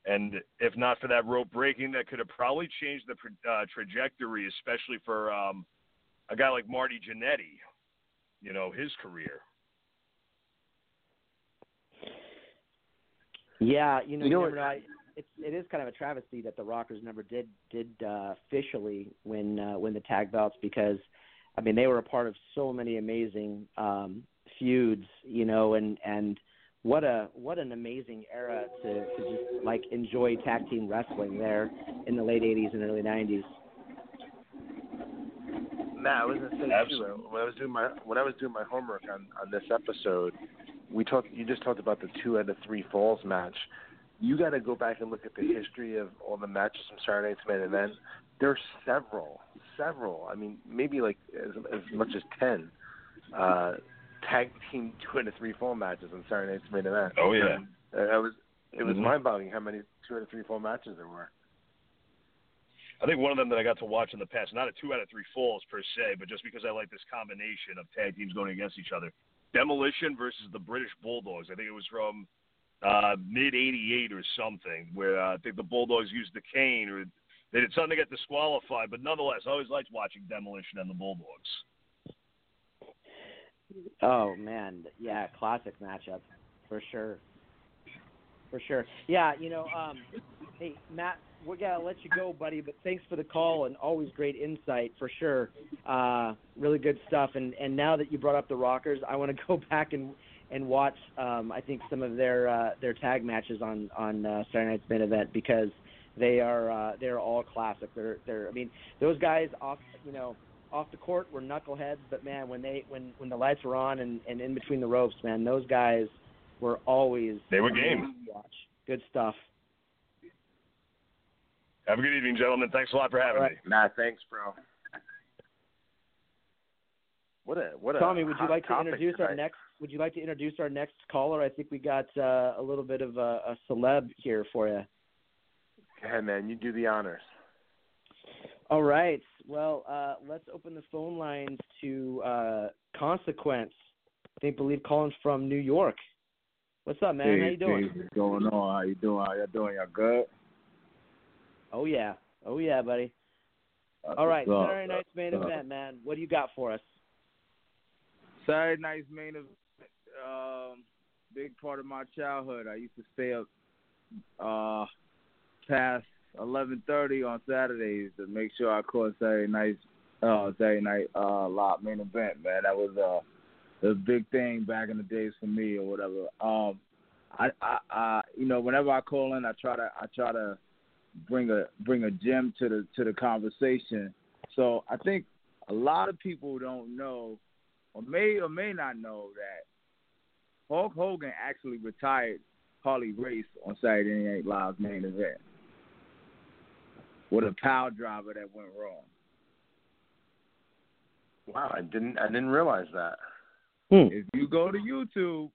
And if not for that rope breaking, that could have probably changed the uh, trajectory, especially for um, a guy like Marty Jannetty. You know his career. Yeah, you know, You you know never know. I, it's it is kind of a travesty that the Rockers never did did uh, officially win uh, win the tag belts because, I mean, they were a part of so many amazing um, feuds, you know, and and what a what an amazing era to to just like enjoy tag team wrestling there in the late '80s and early '90s. Matt, I was gonna say. Absolutely. uh, When I was doing my when I was doing my homework on on this episode, we talked. You just talked about the two out of three falls match. You got to go back and look at the history of all the matches from Saturday Night's Main Event. There's several, several. I mean, maybe like as as much as ten uh, tag team two out of three fall matches on Saturday Night's Main Event. Oh, yeah. And, uh, I was. It was Mhm. mind-boggling how many two out of three fall matches there were. I think one of them that I got to watch in the past, not a two out of three falls per se, but just because I like this combination of tag teams going against each other. Demolition versus the British Bulldogs. I think it was from uh, mid '88 or something, where uh, I think the Bulldogs used the cane or they did something to get disqualified. But nonetheless, I always liked watching Demolition and the Bulldogs. Oh man, yeah, classic matchup for sure. For sure. Yeah, you know, um hey Matt, we gotta let you go, buddy, but thanks for the call and always great insight for sure. Uh really good stuff and and now that you brought up the Rockers, I want to go back and and watch um I think some of their uh their tag matches on on uh, Saturday Night's main event because they are uh they're all classic. They're they're I mean, those guys off, you know, off the court were knuckleheads, but man, when they when when the lights were on and and in between the ropes, man, those guys were always They were game. Watch. Good stuff. Have a good evening, gentlemen. Thanks a lot for having All right. me. Matt, thanks, bro. What a what a Tommy, would you like to topic introduce our next? Would you like to introduce our next caller? I think we got uh, a little bit of a, a celeb here for you. Go ahead, man. You do the honors. All right. Well, uh, let's open the phone lines to uh, Consequence. I think believe calling from New York. What's up, man? How you doing? What's going on? How you doing? How you doing? Y'all good? Oh yeah. Oh yeah, buddy. That's All right, up. Saturday night's main up? event, man. What do you got for us? Saturday night's main event. Um, big part of my childhood. I used to stay up uh past eleven thirty on Saturdays to make sure I caught Saturday night's uh Saturday night uh lot main event. Man, that was uh the big thing back in the days for me or whatever. Um, I I, I you know whenever I call in, I try to I try to bring a bring a gem to the to the conversation. So I think a lot of people don't know or may or may not know that Hulk Hogan actually retired Harley Race on Saturday Night Live's main event with a power driver that went wrong. Wow, I didn't I didn't realize that. Hmm. If you go to YouTube,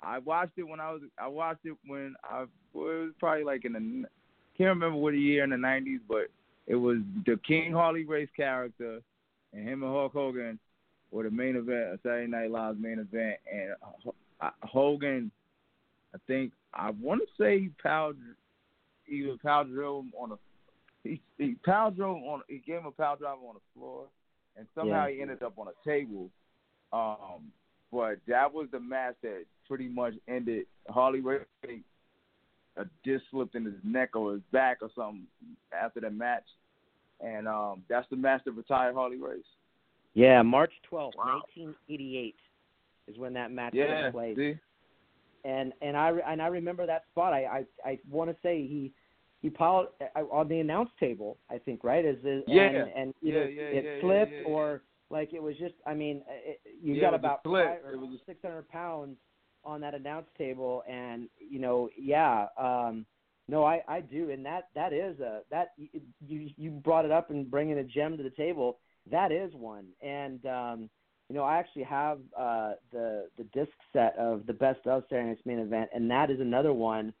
I watched it when I was I watched it when I well, it was probably like in the can't remember what year in the nineties, but it was the King Harley Race character and him and Hulk Hogan were the main event, Saturday Night Live's main event, and uh, Hogan, I think I want to say he powered either power drove him on a he, he power drove on he gave him a power drive on the floor, and somehow Yeah. he ended up on a table. Um, but that was the match that pretty much ended Harley Race. A disc slipped in his neck or his back or something after that match, and um, that's the match that retired Harley Race. Yeah, March twelfth, Wow. nineteen eighty eight, is when that match Yeah, took place. see? and and I and I remember that spot. I I, I want to say he he piled on the announce table. I think right is is Yeah. and, and either Yeah, yeah, it yeah, slipped or like it was just. I mean, it, you got it was about five or It was six hundred pounds on that announce table, and you know, yeah. um no, I I do, and that that is a that you you brought it up and bringing a gem to the table. That is one, and um, you know I actually have uh, the the disc set of the best of Saturday Night's main event, and that is another one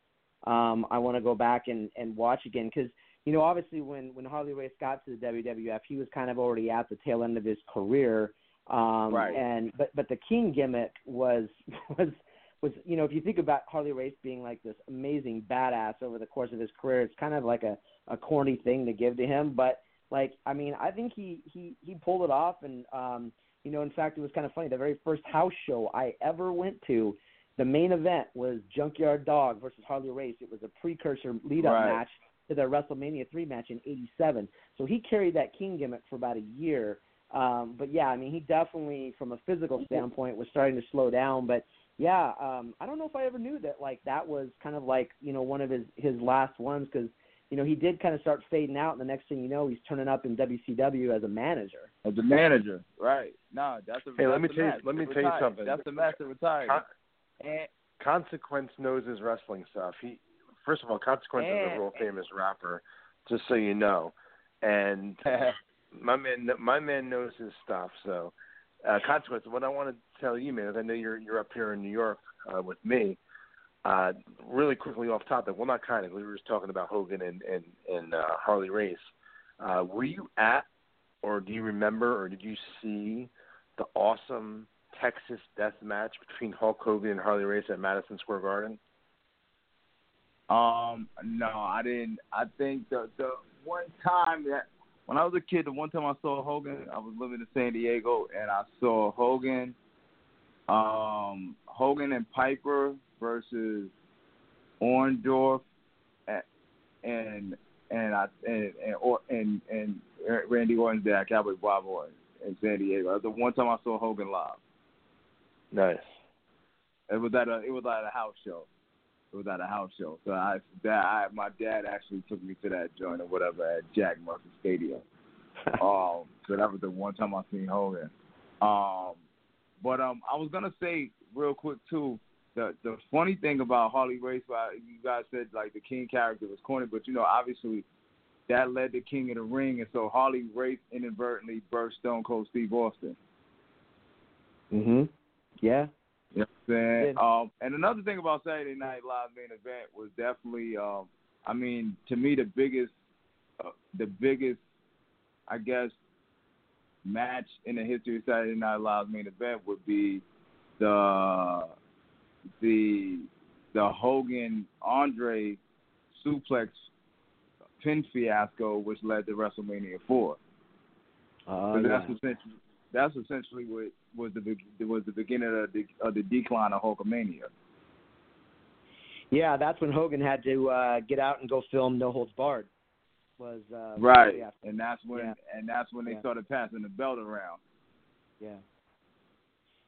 um, I want to go back and and watch again because you know obviously when when Harley Race got to the WWF, he was kind of already at the tail end of his career, um, Right. and but but the King gimmick was was was you know if you think about Harley Race being like this amazing badass over the course of his career, it's kind of like a a corny thing to give to him, but like I mean I think he he he pulled it off, and um, you know in fact it was kind of funny. The very first house show I ever went to, the main event was Junkyard Dog versus Harley Race. It was a precursor lead up Right. match to their WrestleMania three match in '87. So he carried that King gimmick for about a year. Um, but yeah, I mean, he definitely, from a physical standpoint, was starting to slow down. But yeah, um, I don't know if I ever knew that like that was kind of like you know one of his his last ones because you know he did kind of start fading out, and the next thing you know, he's turning up in WCW as a manager. As a manager, right? No, that's a. Hey, let me the tell you- let me tell you something. That's the match that retired. Con- and Consequence knows his wrestling stuff. He first of all, Consequence is a And- real famous rapper, just so you know. And my man, my man knows his stuff. So, uh, Consequence. What I want to tell you, man, I know you're you're up here in New York uh, with me. Uh, really quickly off topic. Well, not kind of. We were just talking about Hogan and and and uh, Harley Race. Uh, were you at, or do you remember, or did you see the awesome Texas death match between Hulk Hogan and Harley Race at Madison Square Garden? Um, no, I didn't. I think the the one time that when I was a kid, the one time I saw Hogan, I was living in San Diego, and I saw Hogan, um, Hogan and Piper versus Orndorff, and and and I and and or, and, and Randy Orton's dad, Cowboy Bob Orton in San Diego. That's the one time I saw Hogan live. Nice. It was at a it was at a house show. It was at a house show. So I that I my dad actually took me to that joint or whatever at Jack Murphy Stadium. um, so that was the one time I seen Hogan. Um, but um, I was gonna say real quick too. The the funny thing about Harley Race, you guys said like the King character was corny, but you know obviously that led to King of the Ring, and so Harley Race inadvertently birthed Stone Cold Steve Austin. Mhm. Yeah. You know what I'm saying? Did. Um, and another thing about Saturday Night Live main event was definitely, um, I mean, to me, the biggest, uh, the biggest, I guess, match in the history of Saturday Night Live main event would be the the the Hogan Andre suplex pin fiasco, which led to WrestleMania four. Yeah. that's essentially that's essentially what was the was the beginning of the of the decline of Hulkamania. Yeah, that's when Hogan had to uh, get out and go film No Holds Barred. Was uh, Right, and that's when Yeah. and that's when they Yeah. started passing the belt around. Yeah.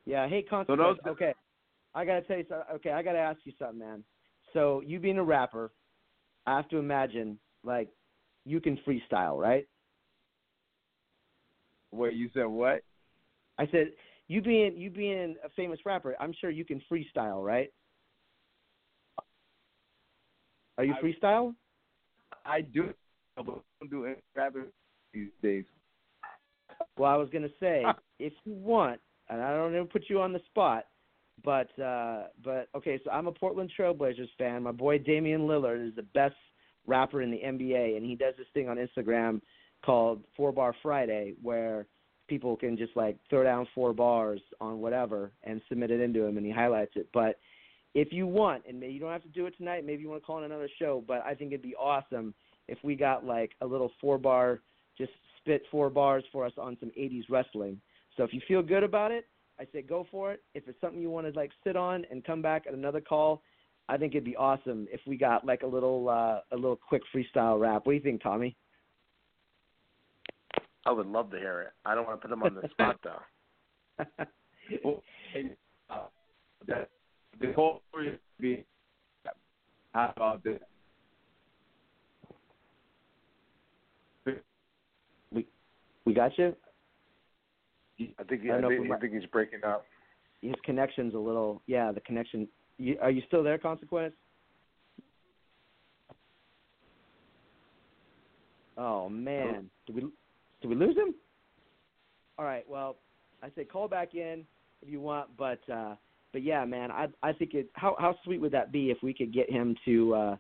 Yeah. Hey, So consequence. those- okay, I gotta tell you something. Okay, I gotta ask you something, man. So you being a rapper, I have to imagine like you can freestyle, right? Wait, you said what? I said you being you being a famous rapper, I'm sure you can freestyle, right? Are you I- freestyle? I do, but don't do any rapping these days. Well, I was gonna say if you want, and I don't even put you on the spot, but uh but okay, so I'm a Portland Trailblazers fan. My boy Damian Lillard is the best rapper in the NBA, and he does this thing on Instagram called Four Bar Friday, where people can just like throw down four bars on whatever and submit it into him, and he highlights it. But if you want, and maybe you don't have to do it tonight, maybe you want to call in another show, but I think it'd be awesome if we got like a little four bar, just spit four bars for us on some 80s wrestling. So if you feel good about it, I say go for it. If it's something you want to like sit on and come back at another call, I think it'd be awesome if we got like a little uh, a little quick freestyle rap. What do you think, Tommy? I would love to hear it. I don't want to put them on the spot though. well, uh, the whole story be how about this? We got you. I think I I, don't know if think, I think he's breaking up. His connection's a little yeah. The connection. You, are you still there, Consequence? Oh man, did we did we lose him? All right. Well, I say call back in if you want, but uh but yeah, man, I I think it. How how sweet would that be if we could get him to uh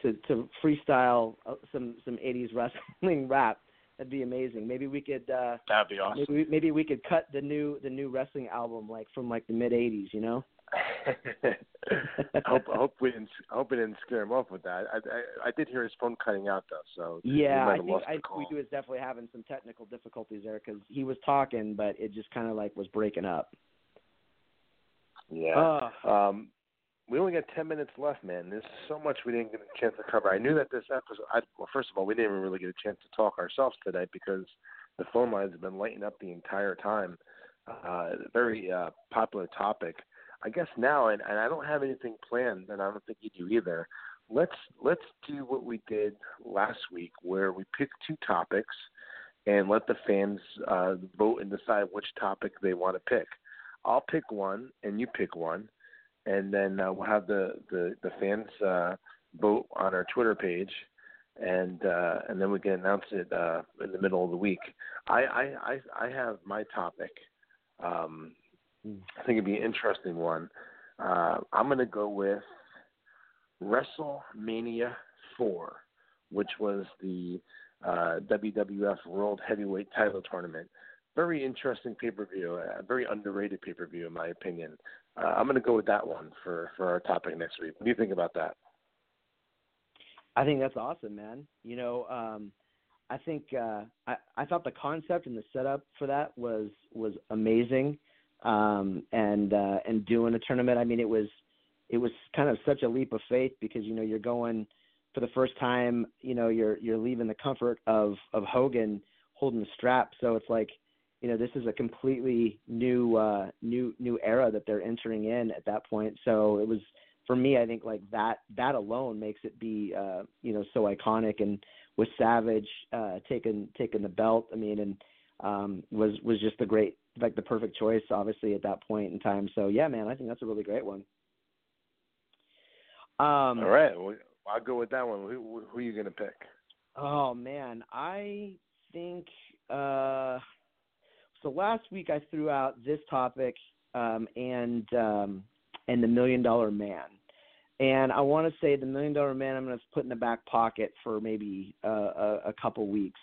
to to freestyle uh, some some '80s wrestling rap? That'd be amazing. Maybe we could. uh That'd be awesome. Maybe we, maybe we could cut the new the new wrestling album like from like the mid '80s, you know? I hope I hope we didn't I hope we didn't scare him off with that. I I, I did hear his phone cutting out though, so Yeah, I think I the think call. we was definitely having some technical difficulties there because he was talking, but it just kind of like was breaking up. Yeah. Uh, Um, we only got ten minutes left, man. There's so much we didn't get a chance to cover. I knew that this episode. I, well, first of all, we didn't even really get a chance to talk ourselves today because the phone lines have been lighting up the entire time. Uh, very uh, popular topic. I guess now, and, and I don't have anything planned, and I don't think you do either. Let's let's do what we did last week, where we pick two topics and let the fans uh, vote and decide which topic they want to pick. I'll pick one, and you pick one, and then uh, we'll have the the, the fans uh, vote on our Twitter page, and uh, and then we can announce it uh, in the middle of the week. I I I, I have my topic. Um, I think it'd be an interesting one. Uh, I'm to go with WrestleMania 4, which was the uh, WWF World Heavyweight Title Tournament. Very interesting pay per view, a very underrated pay per view in my opinion. Uh, I'm going to go with that one for for our topic next week. What do you think about that? I think that's awesome, man. You know, um, I think uh, I I thought the concept and the setup for that was was amazing, um, and uh, and doing a tournament. I mean, it was it was kind of such a leap of faith because you know you're going for the first time. You know, you're you're leaving the comfort of of Hogan holding the strap, so it's like you know this is a completely new uh new new era that they're entering in at that point. So it was for me i think like that that alone makes it be uh you know so iconic and with savage uh taking taking the belt. I mean and um was was just the great like the perfect choice obviously at that point in time. So yeah man i think that's a really great one. Um All right, well, I'll go with that one. Who, who are you going to pick? Oh man, I think uh so last week I threw out this topic um and um and the million dollar man. And I want to say the million dollar man I'm going to put in the back pocket for maybe uh, a, a couple weeks.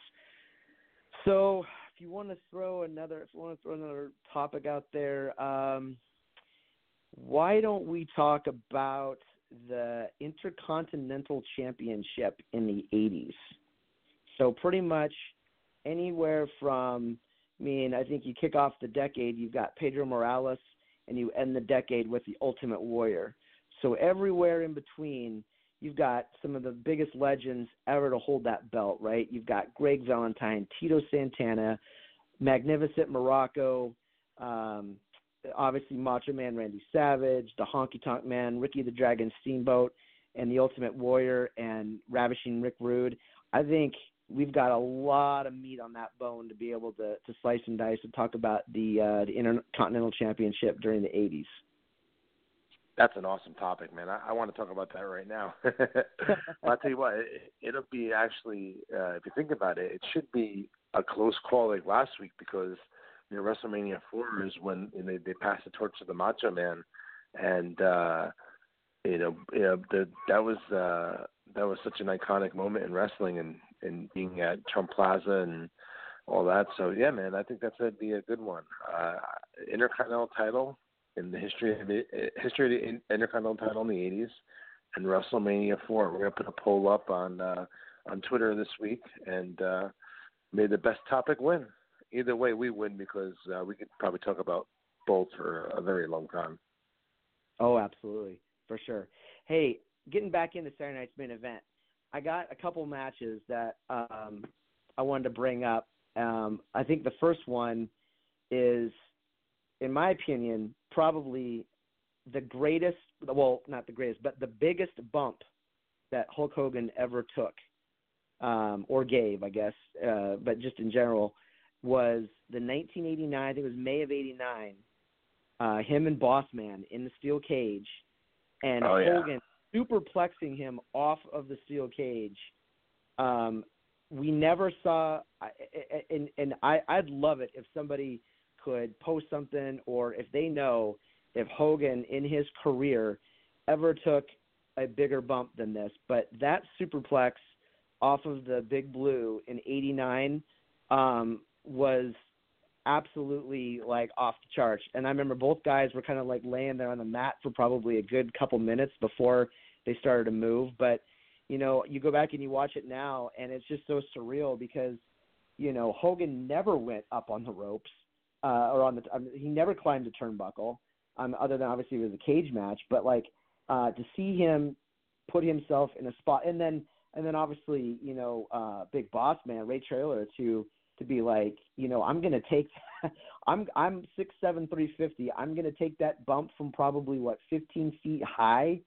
So if you want to throw another if you want to throw another topic out there, um why don't we talk about the Intercontinental Championship in the 80s? So pretty much anywhere from I mean, I think you kick off the decade, you've got Pedro Morales, and you end the decade with the Ultimate Warrior. So everywhere in between, you've got some of the biggest legends ever to hold that belt, right? You've got Greg Valentine, Tito Santana, Magnificent Muraco, um, obviously Macho Man Randy Savage, the Honky Tonk Man, Ricky the Dragon Steamboat, and the Ultimate Warrior, and Ravishing Rick Rude. I think we've got a lot of meat on that bone to be able to to slice and dice and talk about the uh, the Intercontinental Championship during the 80s. That's an awesome topic, man. I, I want to talk about that right now. I'll tell you what, it, it'll be actually, uh, if you think about it, it should be a close call like last week because you know WrestleMania four is when you know, they they passed the torch to the Macho Man, and uh, you know, you know the, that was uh, that was such an iconic moment in wrestling and and being at Trump Plaza and all that. So yeah, man, I think that's gonna be a good one. Uh, Intercontinental title in the history of the history of the Intercontinental title in the '80s and WrestleMania 4. We're gonna put a poll up on uh, on Twitter this week, and uh, may the best topic win. Either way, we win because uh, we could probably talk about both for a very long time. Oh, absolutely, for sure. Hey, getting back into Saturday night's main event, I got a couple matches that um, I wanted to bring up. Um, I think the first one is, in my opinion, probably the greatest. Well, not the greatest, but the biggest bump that Hulk Hogan ever took um, or gave, I guess, uh, but just in general, was the 1989. I think it was May of '89. Uh, him and Boss Man in the steel cage, and oh, yeah. Superplexing him off of the steel cage. Um, we never saw, and and I I'd love it if somebody could post something or if they know if Hogan in his career ever took a bigger bump than this. But that superplex off of the Big Blue in '89 um, was absolutely like off the charts. And I remember both guys were kind of like laying there on the mat for probably a good couple minutes before they started to move. But you know, you go back and you watch it now, and it's just so surreal because you know Hogan never went up on the ropes uh, or on the. Mean, he never climbed a turnbuckle, um, other than obviously it was a cage match. But like uh, to see him put himself in a spot, and then and then obviously you know uh, Big Boss Man Ray Traylor to to be like, you know, I'm gonna take, I'm I'm six seven three fifty. I'm gonna take that bump from probably what 15 feet high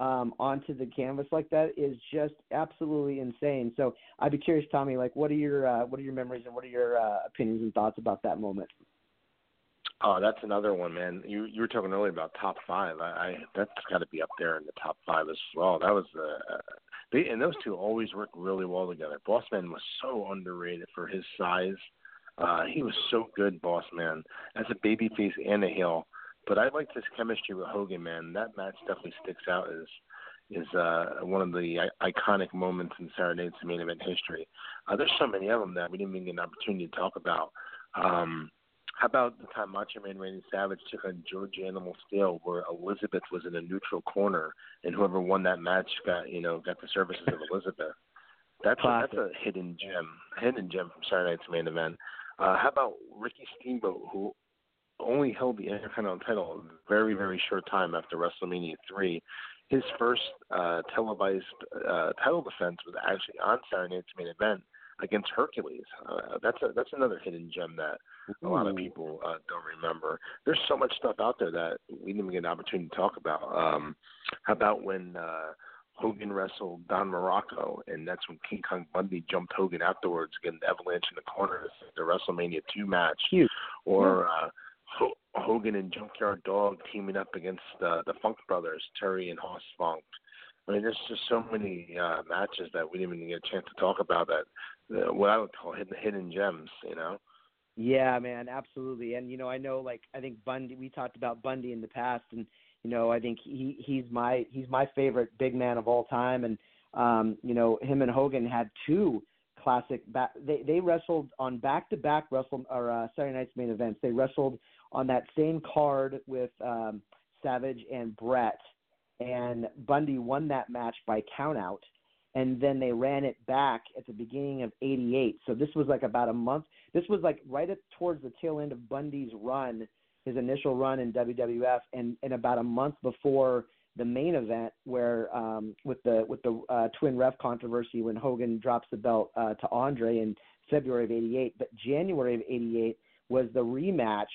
um, onto the canvas like that is just absolutely insane. So I'd be curious, Tommy, like what are your uh, what are your memories and what are your uh, opinions and thoughts about that moment? Oh, that's another one, man. You you were talking earlier about top five. I, I that's got to be up there in the top five as well. That was uh, they and those two always work really well together. Bossman was so underrated for his size. Uh, he was so good, Bossman, as a babyface and a heel. But I liked his chemistry with Hogan, man. That match definitely sticks out as is uh, one of the iconic moments in Saturday Night's main event history. Uh, there's so many of them that we didn't even get an opportunity to talk about. Um, how about the time Macho Man Randy Savage took on George Animal Steele, where Elizabeth was in a neutral corner, and whoever won that match got you know got the services of Elizabeth. That's a, that's a hidden gem, hidden gem from Saturday Night's main event. Uh, how about Ricky Steamboat, who only held the Intercontinental title a very, very short time after WrestleMania 3. His first uh, televised uh, title defense was actually on Saturday Night's main event against Hercules. Uh, that's a, that's another hidden gem that a lot of people uh, don't remember. There's so much stuff out there that we didn't even get an opportunity to talk about. Um, how about when uh, Hogan wrestled Don Muraco, and that's when King Kong Bundy jumped Hogan afterwards, getting the avalanche in the corner, the WrestleMania two match, Huge. or uh, Hogan and Junkyard Dog teaming up against uh, the Funk Brothers, Terry and Hoss Funk. I mean, there's just so many uh, matches that we didn't even get a chance to talk about that, what I would call hidden, hidden gems, you know? Yeah, man, absolutely. And you know, I know like I think Bundy. We talked about Bundy in the past, and you know, I think he he's my he's my favorite big man of all time. And um, you know, him and Hogan had two classic. Back, they they wrestled on back to back wrestle or uh, Saturday Night's main events. They wrestled on that same card with um, Savage and Bret, and Bundy won that match by countout. And then they ran it back at the beginning of '88. So this was like about a month. This was like right at towards the tail end of Bundy's run, his initial run in WWF, and and about a month before the main event where um with the with the uh, twin ref controversy when Hogan drops the belt uh, to Andre in February of 88 but January of 88 was the rematch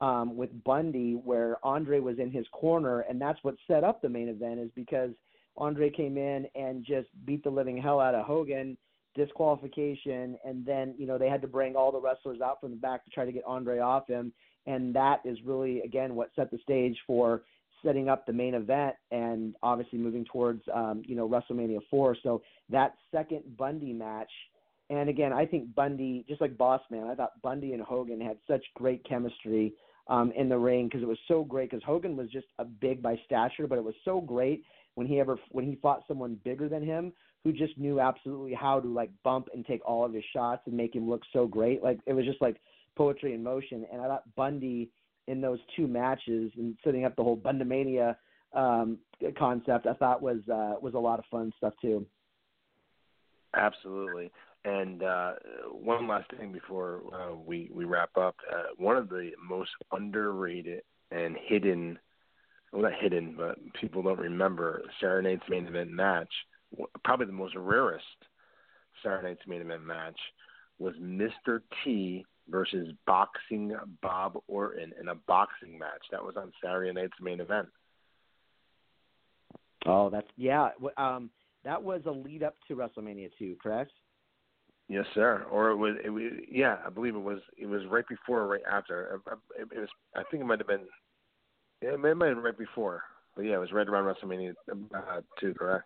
um, with Bundy, where Andre was in his corner, and that's what set up the main event. Is because Andre came in and just beat the living hell out of Hogan, disqualification, and then you know they had to bring all the wrestlers out from the back to try to get Andre off him, and that is really again what set the stage for setting up the main event and obviously moving towards um, you know WrestleMania four. So that second Bundy match. And again, I think Bundy, just like Boss Man, I thought Bundy and Hogan had such great chemistry um, in the ring because it was so great. Because Hogan was just a big by stature, but it was so great when he ever when he fought someone bigger than him who just knew absolutely how to like bump and take all of his shots and make him look so great. Like it was just like poetry in motion. And I thought Bundy in those two matches and setting up the whole Bundamania um, concept, I thought was uh, was a lot of fun stuff too. Absolutely. And uh, one last thing before uh, we we wrap up, uh, one of the most underrated and hidden, well not hidden, but people don't remember Saturday Night's main event match, probably the most rarest Saturday Night's main event match was Mr. T versus Boxing Bob Orton in a boxing match. That was on Saturday Night's main event. Oh, that's yeah. Um, that was a lead up to WrestleMania 2, correct? Yes, sir. Or it was, it was, yeah, I believe it was. It was right before or right after. It was. I think it might have been. Yeah, it might have been right before. But yeah, it was right around WrestleMania uh, two, correct?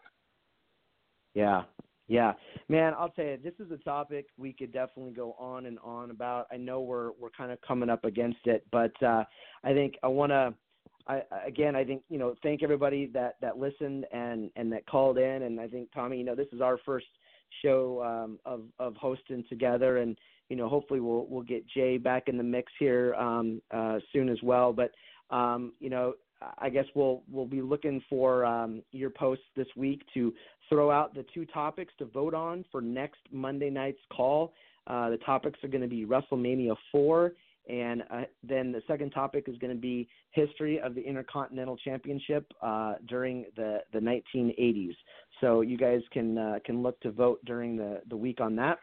Yeah, yeah, man. I'll tell you, this is a topic we could definitely go on and on about. I know we're we're kind of coming up against it, but uh, I think I want to. I, again, I think you know, thank everybody that that listened and and that called in, and I think Tommy, you know, this is our first show um, of of hosting together, and you know, hopefully we'll we'll get Jay back in the mix here um, uh, soon as well. But um, you know, I guess we'll we'll be looking for um, your posts this week to throw out the two topics to vote on for next Monday night's call. Uh, the topics are going to be WrestleMania 4, and uh, then the second topic is going to be history of the Intercontinental Championship uh, during the, the 1980s. So you guys can uh, can look to vote during the, the week on that.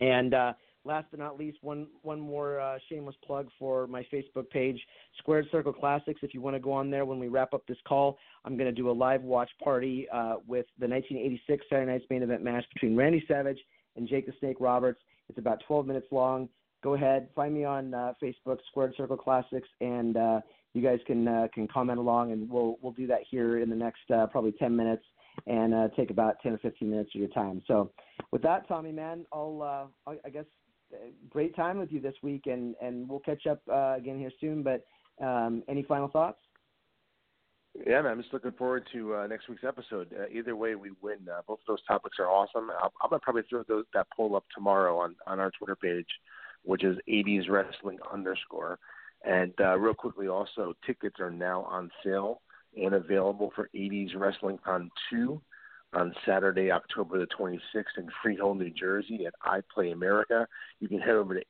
And uh, last but not least, one one more uh, shameless plug for my Facebook page, Squared Circle Classics. If you want to go on there when we wrap up this call, I'm going to do a live watch party uh, with the 1986 Saturday Night's main event match between Randy Savage and Jake the Snake Roberts. It's about 12 minutes long. Go ahead, find me on uh, Facebook, Squared Circle Classics, and uh, you guys can uh, can comment along, and we'll we'll do that here in the next uh, probably 10 minutes and uh, take about 10 or 15 minutes of your time. So, with that, Tommy, man, I'll, uh, I guess great time with you this week, and and we'll catch up uh, again here soon. But um, any final thoughts? Yeah, man, I'm just looking forward to uh, next week's episode. Uh, either way, we win. Uh, both of those topics are awesome. I'll, I'm gonna probably throw those, that poll up tomorrow on on our Twitter page, which is 80s Wrestling underscore. And uh, real quickly, also, tickets are now on sale and available for 80s Wrestling Con 2 on Saturday, October the 26th in Freehold, New Jersey at iPlay America. You can head over to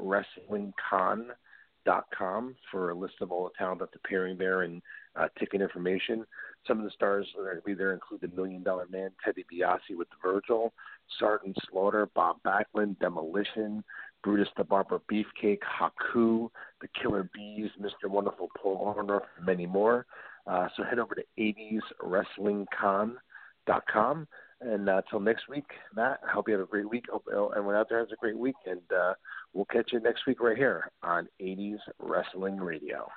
80swrestlingcon.com for a list of all the talent that's appearing there and uh, ticket information. Some of the stars that are going to be there include the Million Dollar Man, Teddy DiBiase with Virgil, Sergeant Slaughter, Bob Backlund, Demolition, Brutus the Barber Beefcake, Haku, The Killer Bees, Mr. Wonderful Paul Orndorff, many more. Uh, so head over to 80swrestlingcon.com dot com. And uh, next week, Matt, I hope you have a great week. Hope everyone out there has a great week. And uh, we'll catch you next week right here on 80s Wrestling Radio.